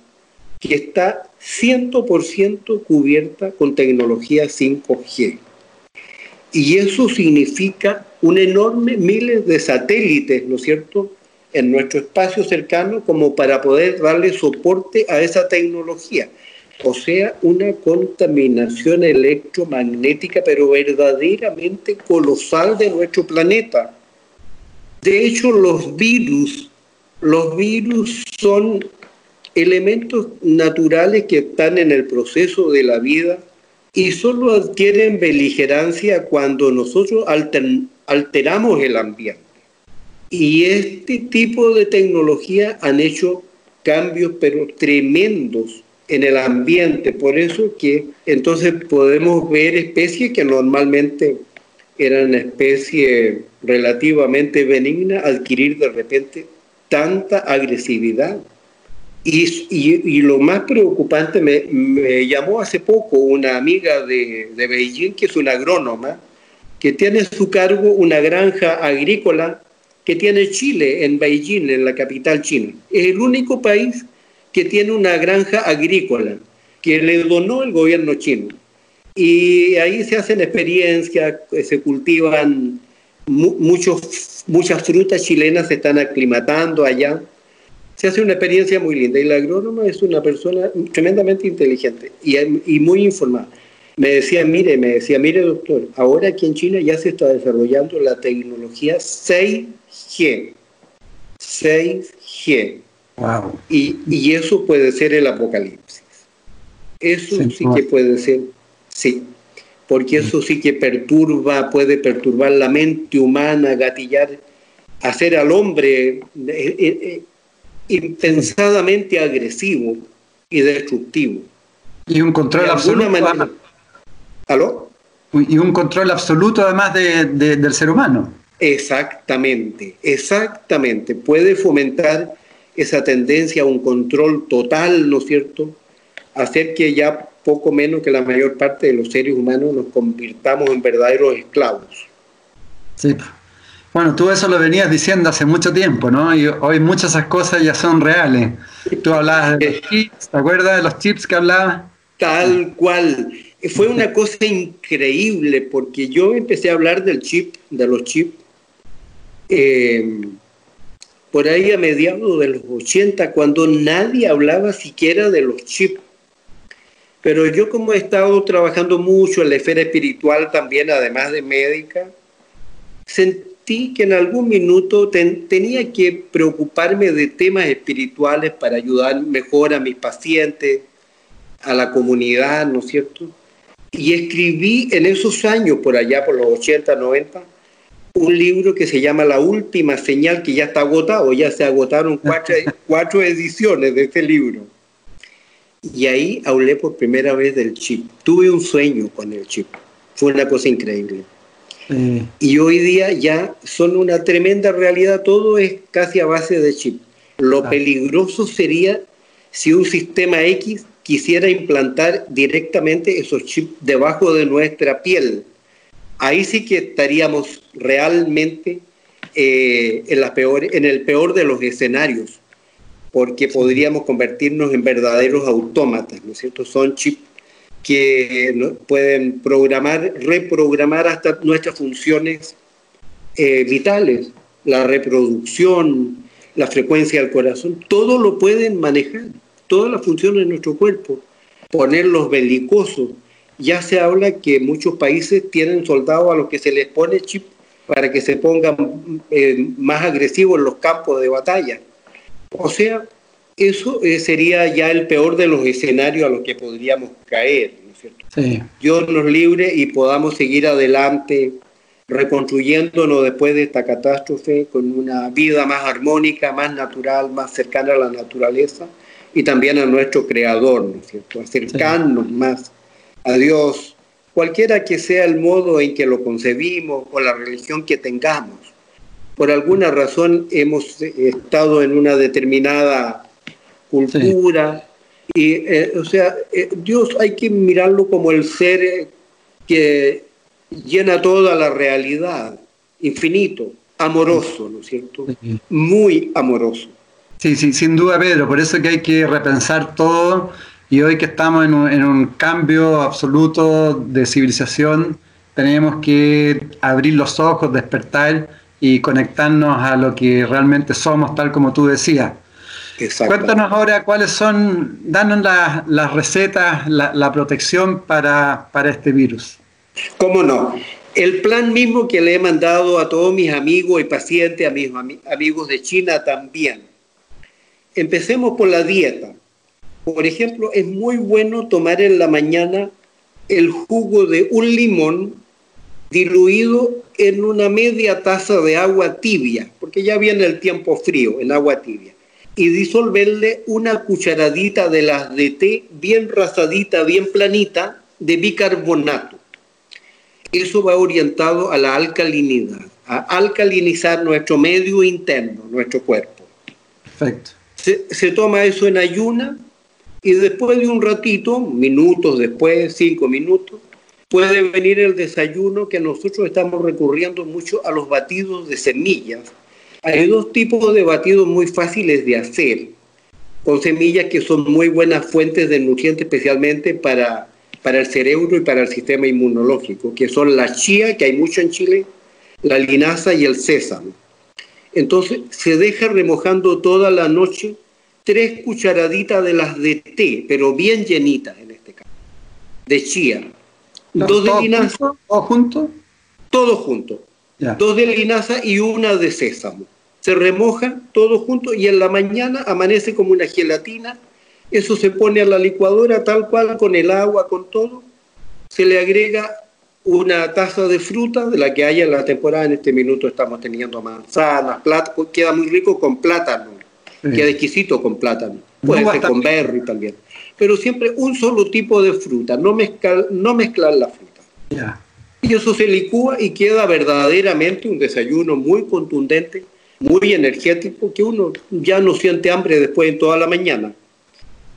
que está 100% cubierta con tecnología 5G. Y eso significa un enorme miles de satélites, ¿no es cierto?, en nuestro espacio cercano como para poder darle soporte a esa tecnología o sea, una contaminación electromagnética, pero verdaderamente colosal de nuestro planeta. De hecho, los virus, los virus son elementos naturales que están en el proceso de la vida y solo adquieren beligerancia cuando nosotros alteramos el ambiente. Y este tipo de tecnología han hecho cambios pero tremendos en el ambiente. Por eso que entonces podemos ver especies que normalmente eran especies relativamente benignas, adquirir de repente tanta agresividad. Y, lo más preocupante, me, me, llamó hace poco una amiga de, de Beijing, que es una agrónoma, que tiene a su cargo una granja agrícola que tiene Chile en Beijing, en la capital china. Es el único país que tiene una granja agrícola que le donó el gobierno chino. Y ahí se hacen experiencias, se cultivan muchos, muchas frutas chilenas, se están aclimatando allá. Se hace una experiencia muy linda y la agrónoma es una persona tremendamente inteligente y, y muy informada. Me decía, mire, me decía, mire doctor, ahora aquí en China ya se está desarrollando la tecnología 6G. 6G. Y, eso puede ser el apocalipsis. Eso sí, que puede ser, sí, porque eso sí que perturba, puede perturbar la mente humana, gatillar, hacer al hombre eh, eh, eh, impensadamente agresivo y destructivo.
Y un control absoluto. Manera,
¿Aló?
Y un control absoluto además del ser humano.
Exactamente, exactamente. Puede fomentar esa tendencia a un control total, ¿no es cierto?, hacer que ya poco menos que la mayor parte de los seres humanos nos convirtamos en verdaderos esclavos.
Sí. Bueno, tú eso lo venías diciendo hace mucho tiempo, ¿no? Y hoy muchas de esas cosas ya son reales. Tú hablabas de los chips, ¿te acuerdas de los chips que hablabas?
Tal cual. Fue una cosa increíble porque yo empecé a hablar del chip, de los chips, eh, por ahí a mediados de los 80, cuando nadie hablaba siquiera de los chips. Pero yo como he estado trabajando mucho en la esfera espiritual también, además de médica, sentí que en algún minuto tenía que preocuparme de temas espirituales para ayudar mejor a mis pacientes, a la comunidad, ¿no es cierto? Y escribí en esos años, por allá por los 80, 90, un libro que se llama La Última Señal, que ya está agotado, ya se agotaron cuatro, cuatro ediciones de este libro. Y ahí hablé por primera vez del chip. Tuve un sueño con el chip. Fue una cosa increíble. Y hoy día ya son una tremenda realidad, todo es casi a base de chip. Lo peligroso sería si un sistema X quisiera implantar directamente esos chips debajo de nuestra piel. Ahí sí que estaríamos realmente eh, en, la peor, en el peor de los escenarios, porque podríamos convertirnos en verdaderos autómatas, ¿no es cierto? Son chips que pueden programar, reprogramar hasta nuestras funciones eh, vitales, la reproducción, la frecuencia del corazón, todo lo pueden manejar todas las funciones de nuestro cuerpo, ponerlos belicosos. Ya se habla que muchos países tienen soldados a los que se les pone chip para que se pongan eh, más agresivos en los campos de batalla. O sea, eso eh, sería ya el peor de los escenarios a los que podríamos caer, ¿no es cierto? Dios nos libre y podamos seguir adelante reconstruyéndonos después de esta catástrofe con una vida más armónica, más natural, más cercana a la naturaleza y también a nuestro Creador, ¿no es cierto? Acercarnos más a Dios, cualquiera que sea el modo en que lo concebimos o la religión que tengamos. Por alguna razón hemos estado en una determinada cultura y, eh, o sea, eh, Dios hay que mirarlo como el ser que llena toda la realidad, infinito, amoroso, ¿no es cierto? Muy amoroso.
Sí, sí, sin duda, Pedro. Por eso que hay que repensar todo. Y hoy que estamos en un, cambio absoluto de civilización, tenemos que abrir los ojos, despertar y conectarnos a lo que realmente somos, tal como tú decías. Cuéntanos ahora cuáles son, danos las recetas, la, protección para, para este virus.
¿Cómo no? El plan mismo que le he mandado a todos mis amigos y pacientes, a mis amigos de China también Empecemos por la dieta. Por ejemplo, es muy bueno tomar en la mañana el jugo de un limón diluido en una media taza de agua tibia, porque ya viene el tiempo frío, en agua tibia, y disolverle una cucharadita de las de té bien rasadita, bien planita, de bicarbonato. Eso va orientado a la alcalinidad, a alcalinizar nuestro medio interno, nuestro cuerpo.
Perfecto
se, toma eso en ayuna y después de un ratito, minutos después, cinco minutos, puede venir el desayuno que nosotros estamos recurriendo mucho a los batidos de semillas. Hay dos tipos de batidos muy fáciles de hacer, con semillas que son muy buenas fuentes de nutrientes, especialmente para, para el cerebro y para el sistema inmunológico, que son la chía, que hay mucho en Chile, la linaza y el sésamo. Entonces se deja remojando toda la noche tres cucharaditas de las de té, pero bien llenitas en este caso, de chía.
dos de linaza. ¿Todo junto?
Todo junto. Dos de linaza y una de sésamo. Se remoja todo junto y en la mañana amanece como una gelatina. Eso se pone a la licuadora tal cual, con el agua, con todo. Se le agrega una taza de fruta de la que haya en la temporada. En este minuto estamos teniendo manzanas, plátano, queda muy rico con plátano, queda exquisito con plátano. Puede ser con berry también. Pero siempre un solo tipo de fruta, no mezclar, no mezclar la fruta. Y eso se licúa y queda verdaderamente un desayuno muy contundente, muy energético, que uno ya no siente hambre después de toda la mañana.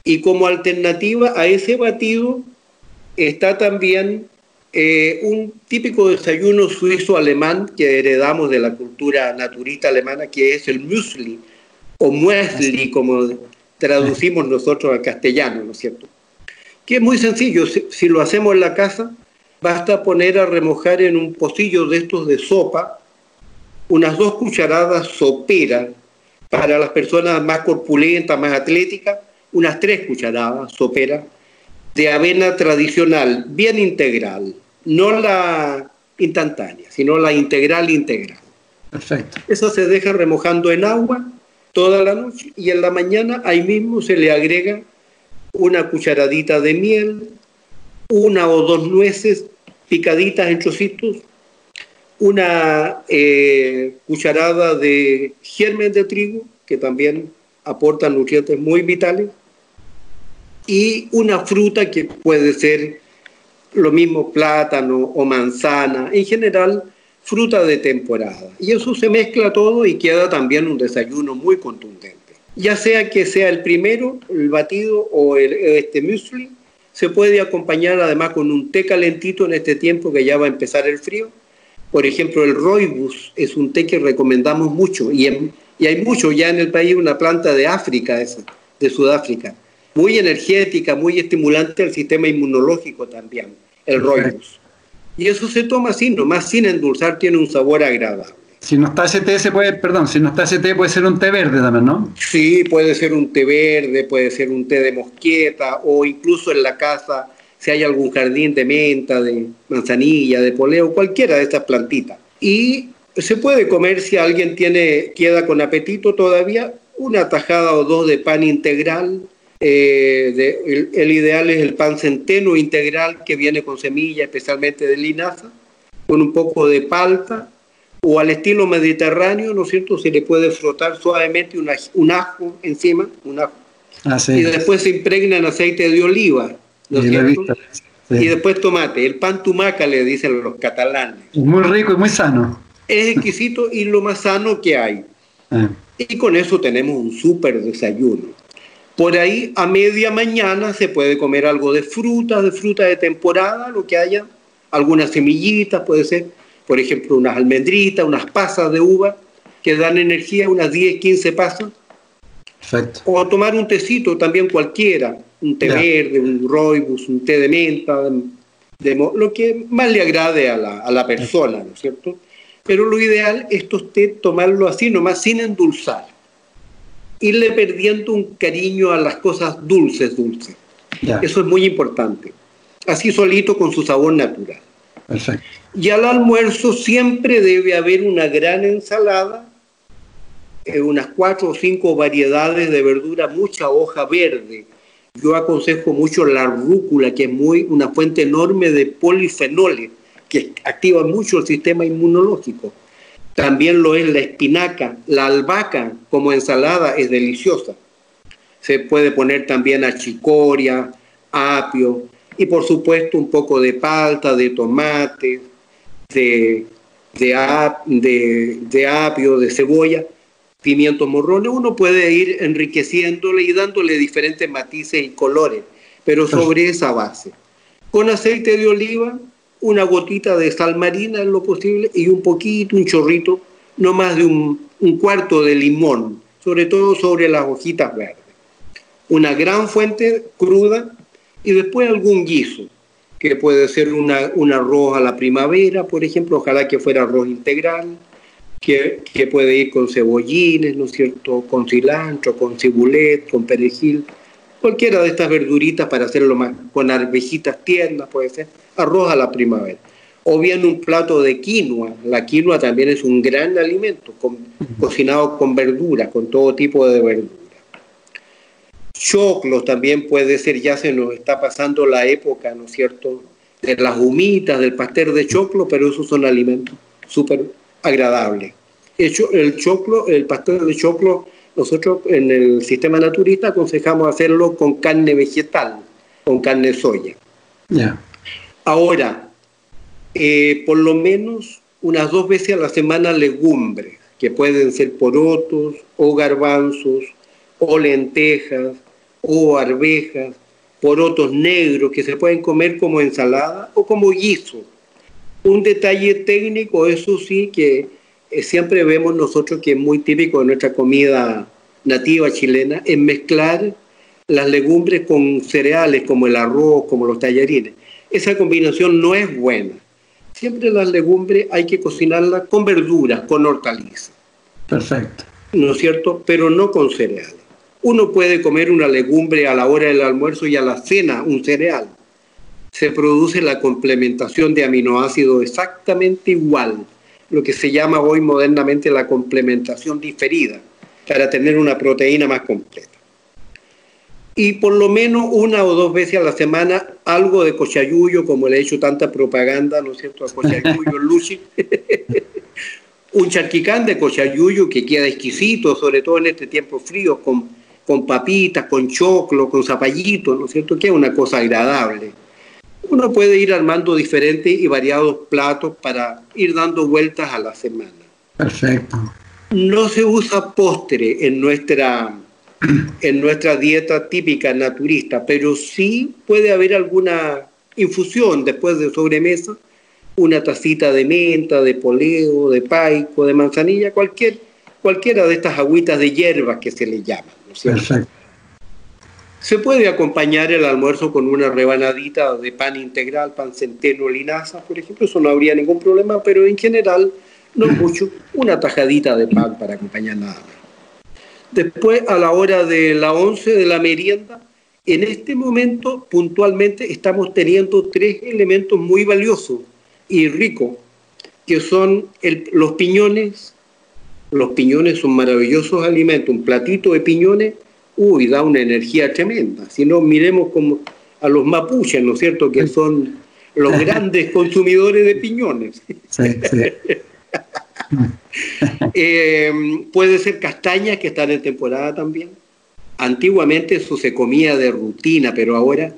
Y como alternativa a ese batido está también eh, un típico desayuno suizo-alemán que heredamos de la cultura naturista alemana, que es el muesli, o muesli, como traducimos nosotros al castellano, ¿no es cierto? Que es muy sencillo, si, lo hacemos en la casa, basta poner a remojar en un pocillo de estos de sopa unas dos cucharadas soperas, para las personas más corpulentas, más atléticas, unas tres cucharadas soperas, de avena tradicional, bien integral, no la instantánea, sino la integral integral.
Perfecto.
Eso se deja remojando en agua toda la noche y en la mañana ahí mismo se le agrega una cucharadita de miel, una o dos nueces picaditas en trocitos, una eh, cucharada de germen de trigo, que también aportan nutrientes muy vitales, y una fruta que puede ser lo mismo plátano o manzana, en general fruta de temporada. Y eso se mezcla todo y queda también un desayuno muy contundente. Ya sea que sea el primero, el batido o el, este muesli, se puede acompañar además con un té calentito en este tiempo que ya va a empezar el frío. Por ejemplo, el roibus es un té que recomendamos mucho y, y hay mucho ya en el país, una planta de África, esa, de Sudáfrica, muy energética, muy estimulante al sistema inmunológico también, el roibus. Y eso se toma así, nomás sin endulzar, tiene un sabor agradable.
Si no está ese té, se puede, perdón, si no está ese té, puede ser un té verde también, ¿no?
Sí, puede ser un té verde, puede ser un té de mosqueta, o incluso en la casa, si hay algún jardín de menta, de manzanilla, de poleo, cualquiera de estas plantitas. Y se puede comer si alguien tiene, queda con apetito todavía, una tajada o dos de pan integral. Eh, el, el, ideal es el pan centeno integral que viene con semilla, especialmente de linaza, con un poco de palta o al estilo mediterráneo, ¿no es cierto? Se le puede frotar suavemente un ajo encima, un ajo. Ah, y después se impregna en aceite de oliva, ¿no es cierto? Y después tomate. El pan tumaca le dicen los catalanes.
Muy rico y muy sano.
Es exquisito y lo más sano que hay. Ah. Y con eso tenemos un súper desayuno. Por ahí a media mañana se puede comer algo de fruta, de fruta de temporada, lo que haya, algunas semillitas, puede ser por ejemplo, unas almendritas, unas pasas de uva que dan energía, unas 10, 15 pasas. Perfecto. O tomar un tecito también cualquiera, un té verde, un roibus, un té de menta, de, lo que más le agrade a la, a la persona, ¿no es cierto? Pero lo ideal es té tomarlo así nomás, sin endulzar. Irle perdiendo un cariño a las cosas dulces, dulces. Eso es muy importante. Así solito con su sabor natural. Perfecto. Y al almuerzo siempre debe haber una gran ensalada, unas cuatro o cinco variedades de verdura, mucha hoja verde. Yo aconsejo mucho la rúcula, que es muy, una fuente enorme de polifenoles, que activa mucho el sistema inmunológico. También lo es la espinaca, la albahaca como ensalada es deliciosa. Se puede poner también achicoria, apio, y por supuesto un poco de palta, de tomate, de, de, de, apio, de cebolla, pimientos morrones, uno puede ir enriqueciéndole y dándole diferentes matices y colores, pero sobre esa base. Con aceite de oliva, una gotita de sal marina en lo posible y un poquito, un chorrito, no más de un, un cuarto de limón, sobre todo sobre las hojitas verdes. Una gran fuente cruda y después algún guiso, que puede ser una, un arroz a la primavera, por ejemplo, ojalá que fuera arroz integral, que, puede ir con cebollines, ¿no es cierto?, con cilantro, con cibulet, con perejil, cualquiera de estas verduritas para hacerlo más, con arvejitas tiernas, puede ser, arroz a la primavera. O bien un plato de quinoa, la quinoa también es un gran alimento, cocinado con verduras, con todo tipo de verduras. Choclos también puede ser, ya se nos está pasando la época, ¿no es cierto?, de las humitas, del pastel de choclo, pero esos son alimentos súper agradables. El, el choclo, el pastel de choclo, nosotros en el sistema naturista aconsejamos hacerlo con carne vegetal, con carne soya. Ahora, eh, por lo menos unas dos veces a la semana legumbres, que pueden ser porotos o garbanzos o lentejas o arvejas, porotos negros que se pueden comer como ensalada o como guiso. Un detalle técnico, eso sí, que eh, siempre vemos nosotros que es muy típico de nuestra comida nativa chilena, es mezclar las legumbres con cereales como el arroz, como los tallarines. Esa combinación no es buena. Siempre las legumbres hay que cocinarlas con verduras, con hortalizas.
Perfecto.
¿No es cierto? Pero no con cereales. Uno puede comer una legumbre a la hora del almuerzo y a la cena un cereal. Se produce la complementación de aminoácidos exactamente igual, lo que se llama hoy modernamente la complementación diferida, para tener una proteína más completa. Y por lo menos una o dos veces a la semana algo de cochayuyo, como le he hecho tanta propaganda, ¿no es cierto?, a cochayuyo Lucy. un charquicán de cochayuyo que queda exquisito, sobre todo en este tiempo frío, con con papitas, con choclo, con zapallito, ¿no es cierto? Que es una cosa agradable. Uno puede ir armando diferentes y variados platos para ir dando vueltas a la semana.
Perfecto.
No se usa postre en nuestra en nuestra dieta típica naturista, pero sí puede haber alguna infusión después de sobremesa, una tacita de menta, de poleo, de paico, de manzanilla, cualquier, cualquiera de estas agüitas de hierbas que se le llaman. Se puede acompañar el almuerzo con una rebanadita de pan integral, pan centeno, linaza, por ejemplo, eso no habría ningún problema, pero en general no mucho, una tajadita de pan para acompañar nada más. Después, a la hora de la 11 de la merienda, en este momento puntualmente estamos teniendo tres elementos muy valiosos y ricos, que son los piñones. Los piñones son maravillosos alimentos. Un platito de piñones, uy, da una energía tremenda. Si no, miremos como a los mapuches, ¿no es cierto?, que son los grandes consumidores de piñones. Sí, sí. Eh, puede ser castañas que están en temporada también. Antiguamente eso se comía de rutina, pero ahora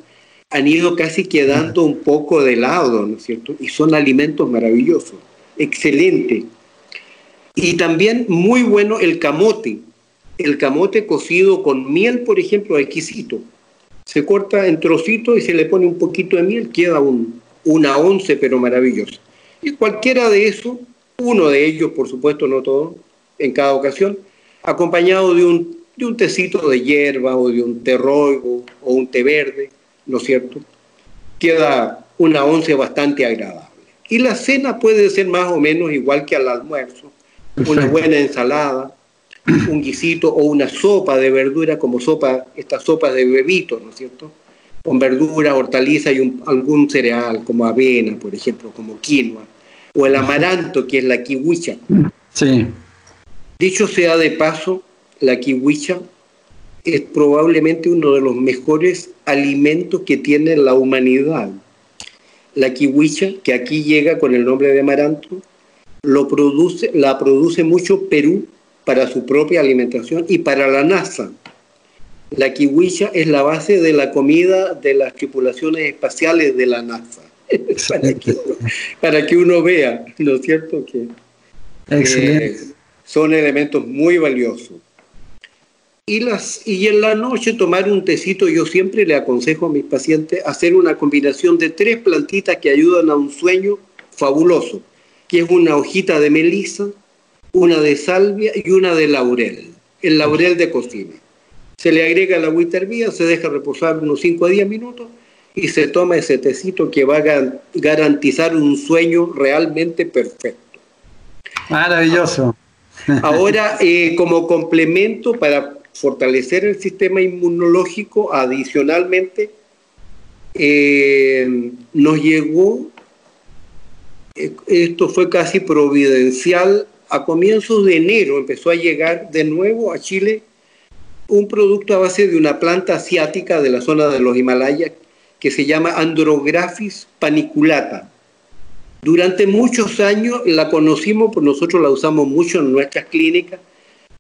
han ido casi quedando un poco de lado, ¿no es cierto? Y son alimentos maravillosos, excelente. Y también muy bueno el camote. El camote cocido con miel, por ejemplo, exquisito. Se corta en trocitos y se le pone un poquito de miel, queda un, una once, pero maravilloso. Y cualquiera de esos uno de ellos, por supuesto, no todo, en cada ocasión, acompañado de un, de un tecito de hierba o de un té rojo o un té verde, ¿no es cierto? Queda una once bastante agradable. Y la cena puede ser más o menos igual que al almuerzo, una buena ensalada, un guisito o una sopa de verdura como sopa, estas sopas de bebitos, ¿no es cierto? Con verdura, hortaliza y algún cereal como avena, por ejemplo, como quinoa o el amaranto, que es la kiwicha. Sí. Dicho sea de paso, la kiwicha es probablemente uno de los mejores alimentos que tiene la humanidad. La kiwicha, que aquí llega con el nombre de amaranto, lo produce, la produce mucho Perú para su propia alimentación y para la NASA. La kiwicha es la base de la comida de las tripulaciones espaciales de la NASA. para, que uno, vea, ¿no es cierto? Que eh, son elementos muy valiosos. Y, las, y en la noche tomar un tecito, yo siempre le aconsejo a mis pacientes hacer una combinación de tres plantitas que ayudan a un sueño fabuloso, que es una hojita de melisa, una de salvia y una de laurel, el laurel de cocina. Se le agrega la agüita hervida, se deja reposar unos 5 a 10 minutos y se toma ese tecito que va a garantizar un sueño realmente perfecto.
Maravilloso.
Ahora, eh, como complemento para fortalecer el sistema inmunológico, adicionalmente, eh, nos llegó, eh, esto fue casi providencial, a comienzos de enero empezó a llegar de nuevo a Chile un producto a base de una planta asiática de la zona de los Himalayas que se llama Andrographis paniculata. Durante muchos años la conocimos, pues nosotros la usamos mucho en nuestras clínicas.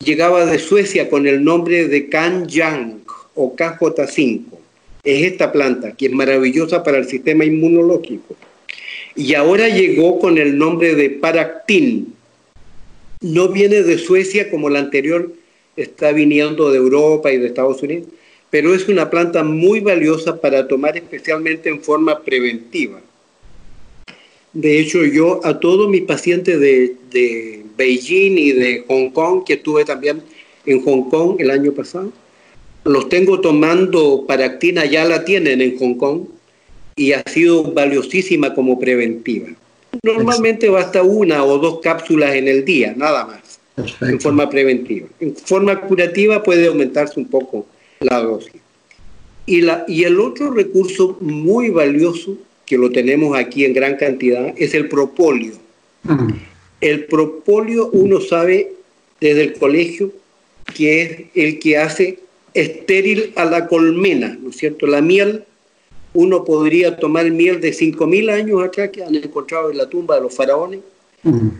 Llegaba de Suecia con el nombre de Kanjang o KJ5. Es esta planta que es maravillosa para el sistema inmunológico. Y ahora llegó con el nombre de Paractin. No viene de Suecia como la anterior está viniendo de Europa y de Estados Unidos, pero es una planta muy valiosa para tomar especialmente en forma preventiva. De hecho, yo a todos mis pacientes de, Beijing y de Hong Kong, que estuve también en Hong Kong el año pasado, los tengo tomando paractina, ya la tienen en Hong Kong, y ha sido valiosísima como preventiva. Normalmente basta una o dos cápsulas en el día, nada más, en forma preventiva. En forma curativa puede aumentarse un poco la dosis. Y, la, y el otro recurso muy valioso que lo tenemos aquí en gran cantidad es el propóleo. El propóleo uno sabe desde el colegio que es el que hace estéril a la colmena, ¿no es cierto? La miel, uno podría tomar miel de 5.000 años atrás que han encontrado en la tumba de los faraones,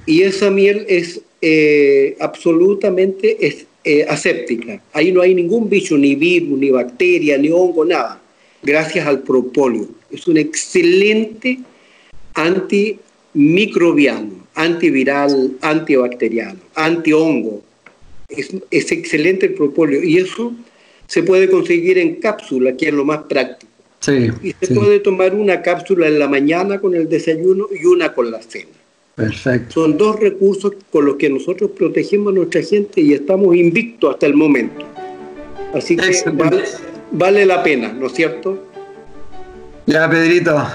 y esa miel es eh, absolutamente eh, aséptica. Ahí no hay ningún bicho, ni virus, ni bacteria, ni hongo, nada. Gracias al propóleo. Es un excelente antimicrobiano, antiviral, antibacteriano, antihongo. Es, es excelente el propóleo y eso se puede conseguir en cápsula, que es lo más práctico.
Sí,
y se puede tomar una cápsula en la mañana con el desayuno y una con la cena.
Perfecto.
Son dos recursos con los que nosotros protegemos a nuestra gente y estamos invictos hasta el momento. Así que vale, vale, la pena, ¿no es cierto?
Ya, Pedrito,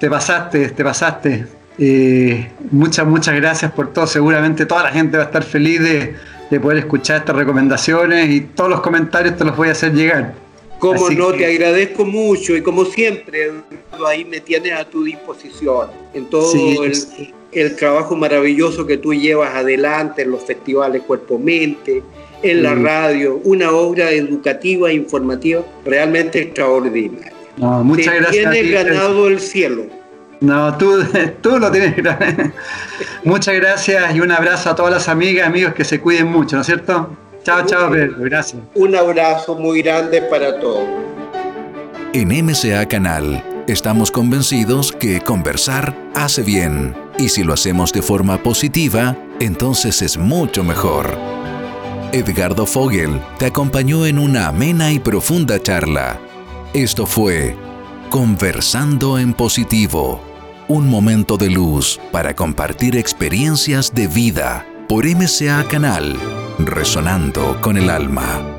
te pasaste, te pasaste. Eh, muchas, muchas gracias por todo. Seguramente toda la gente va a estar feliz de, de poder escuchar estas recomendaciones y todos los comentarios te los voy a hacer llegar.
Como no, te agradezco mucho y como siempre, ahí me tienes a tu disposición en todo el, trabajo maravilloso que tú llevas adelante en los festivales Cuerpo Mente, en la radio, una obra educativa e informativa realmente extraordinaria.
No, muchas
te
gracias.
Tienes ganado el cielo.
No, tú, tú lo tienes. muchas gracias y un abrazo a todas las amigas, amigos que se cuiden mucho, ¿no es cierto? Chao, chao, Pedro. Gracias.
Un abrazo muy grande para todos.
En MCA Canal estamos convencidos que conversar hace bien. Y si lo hacemos de forma positiva, entonces es mucho mejor. Edgardo Fogel te acompañó en una amena y profunda charla. Esto fue Conversando en Positivo, un momento de luz para compartir experiencias de vida por MCA Canal, resonando con el alma.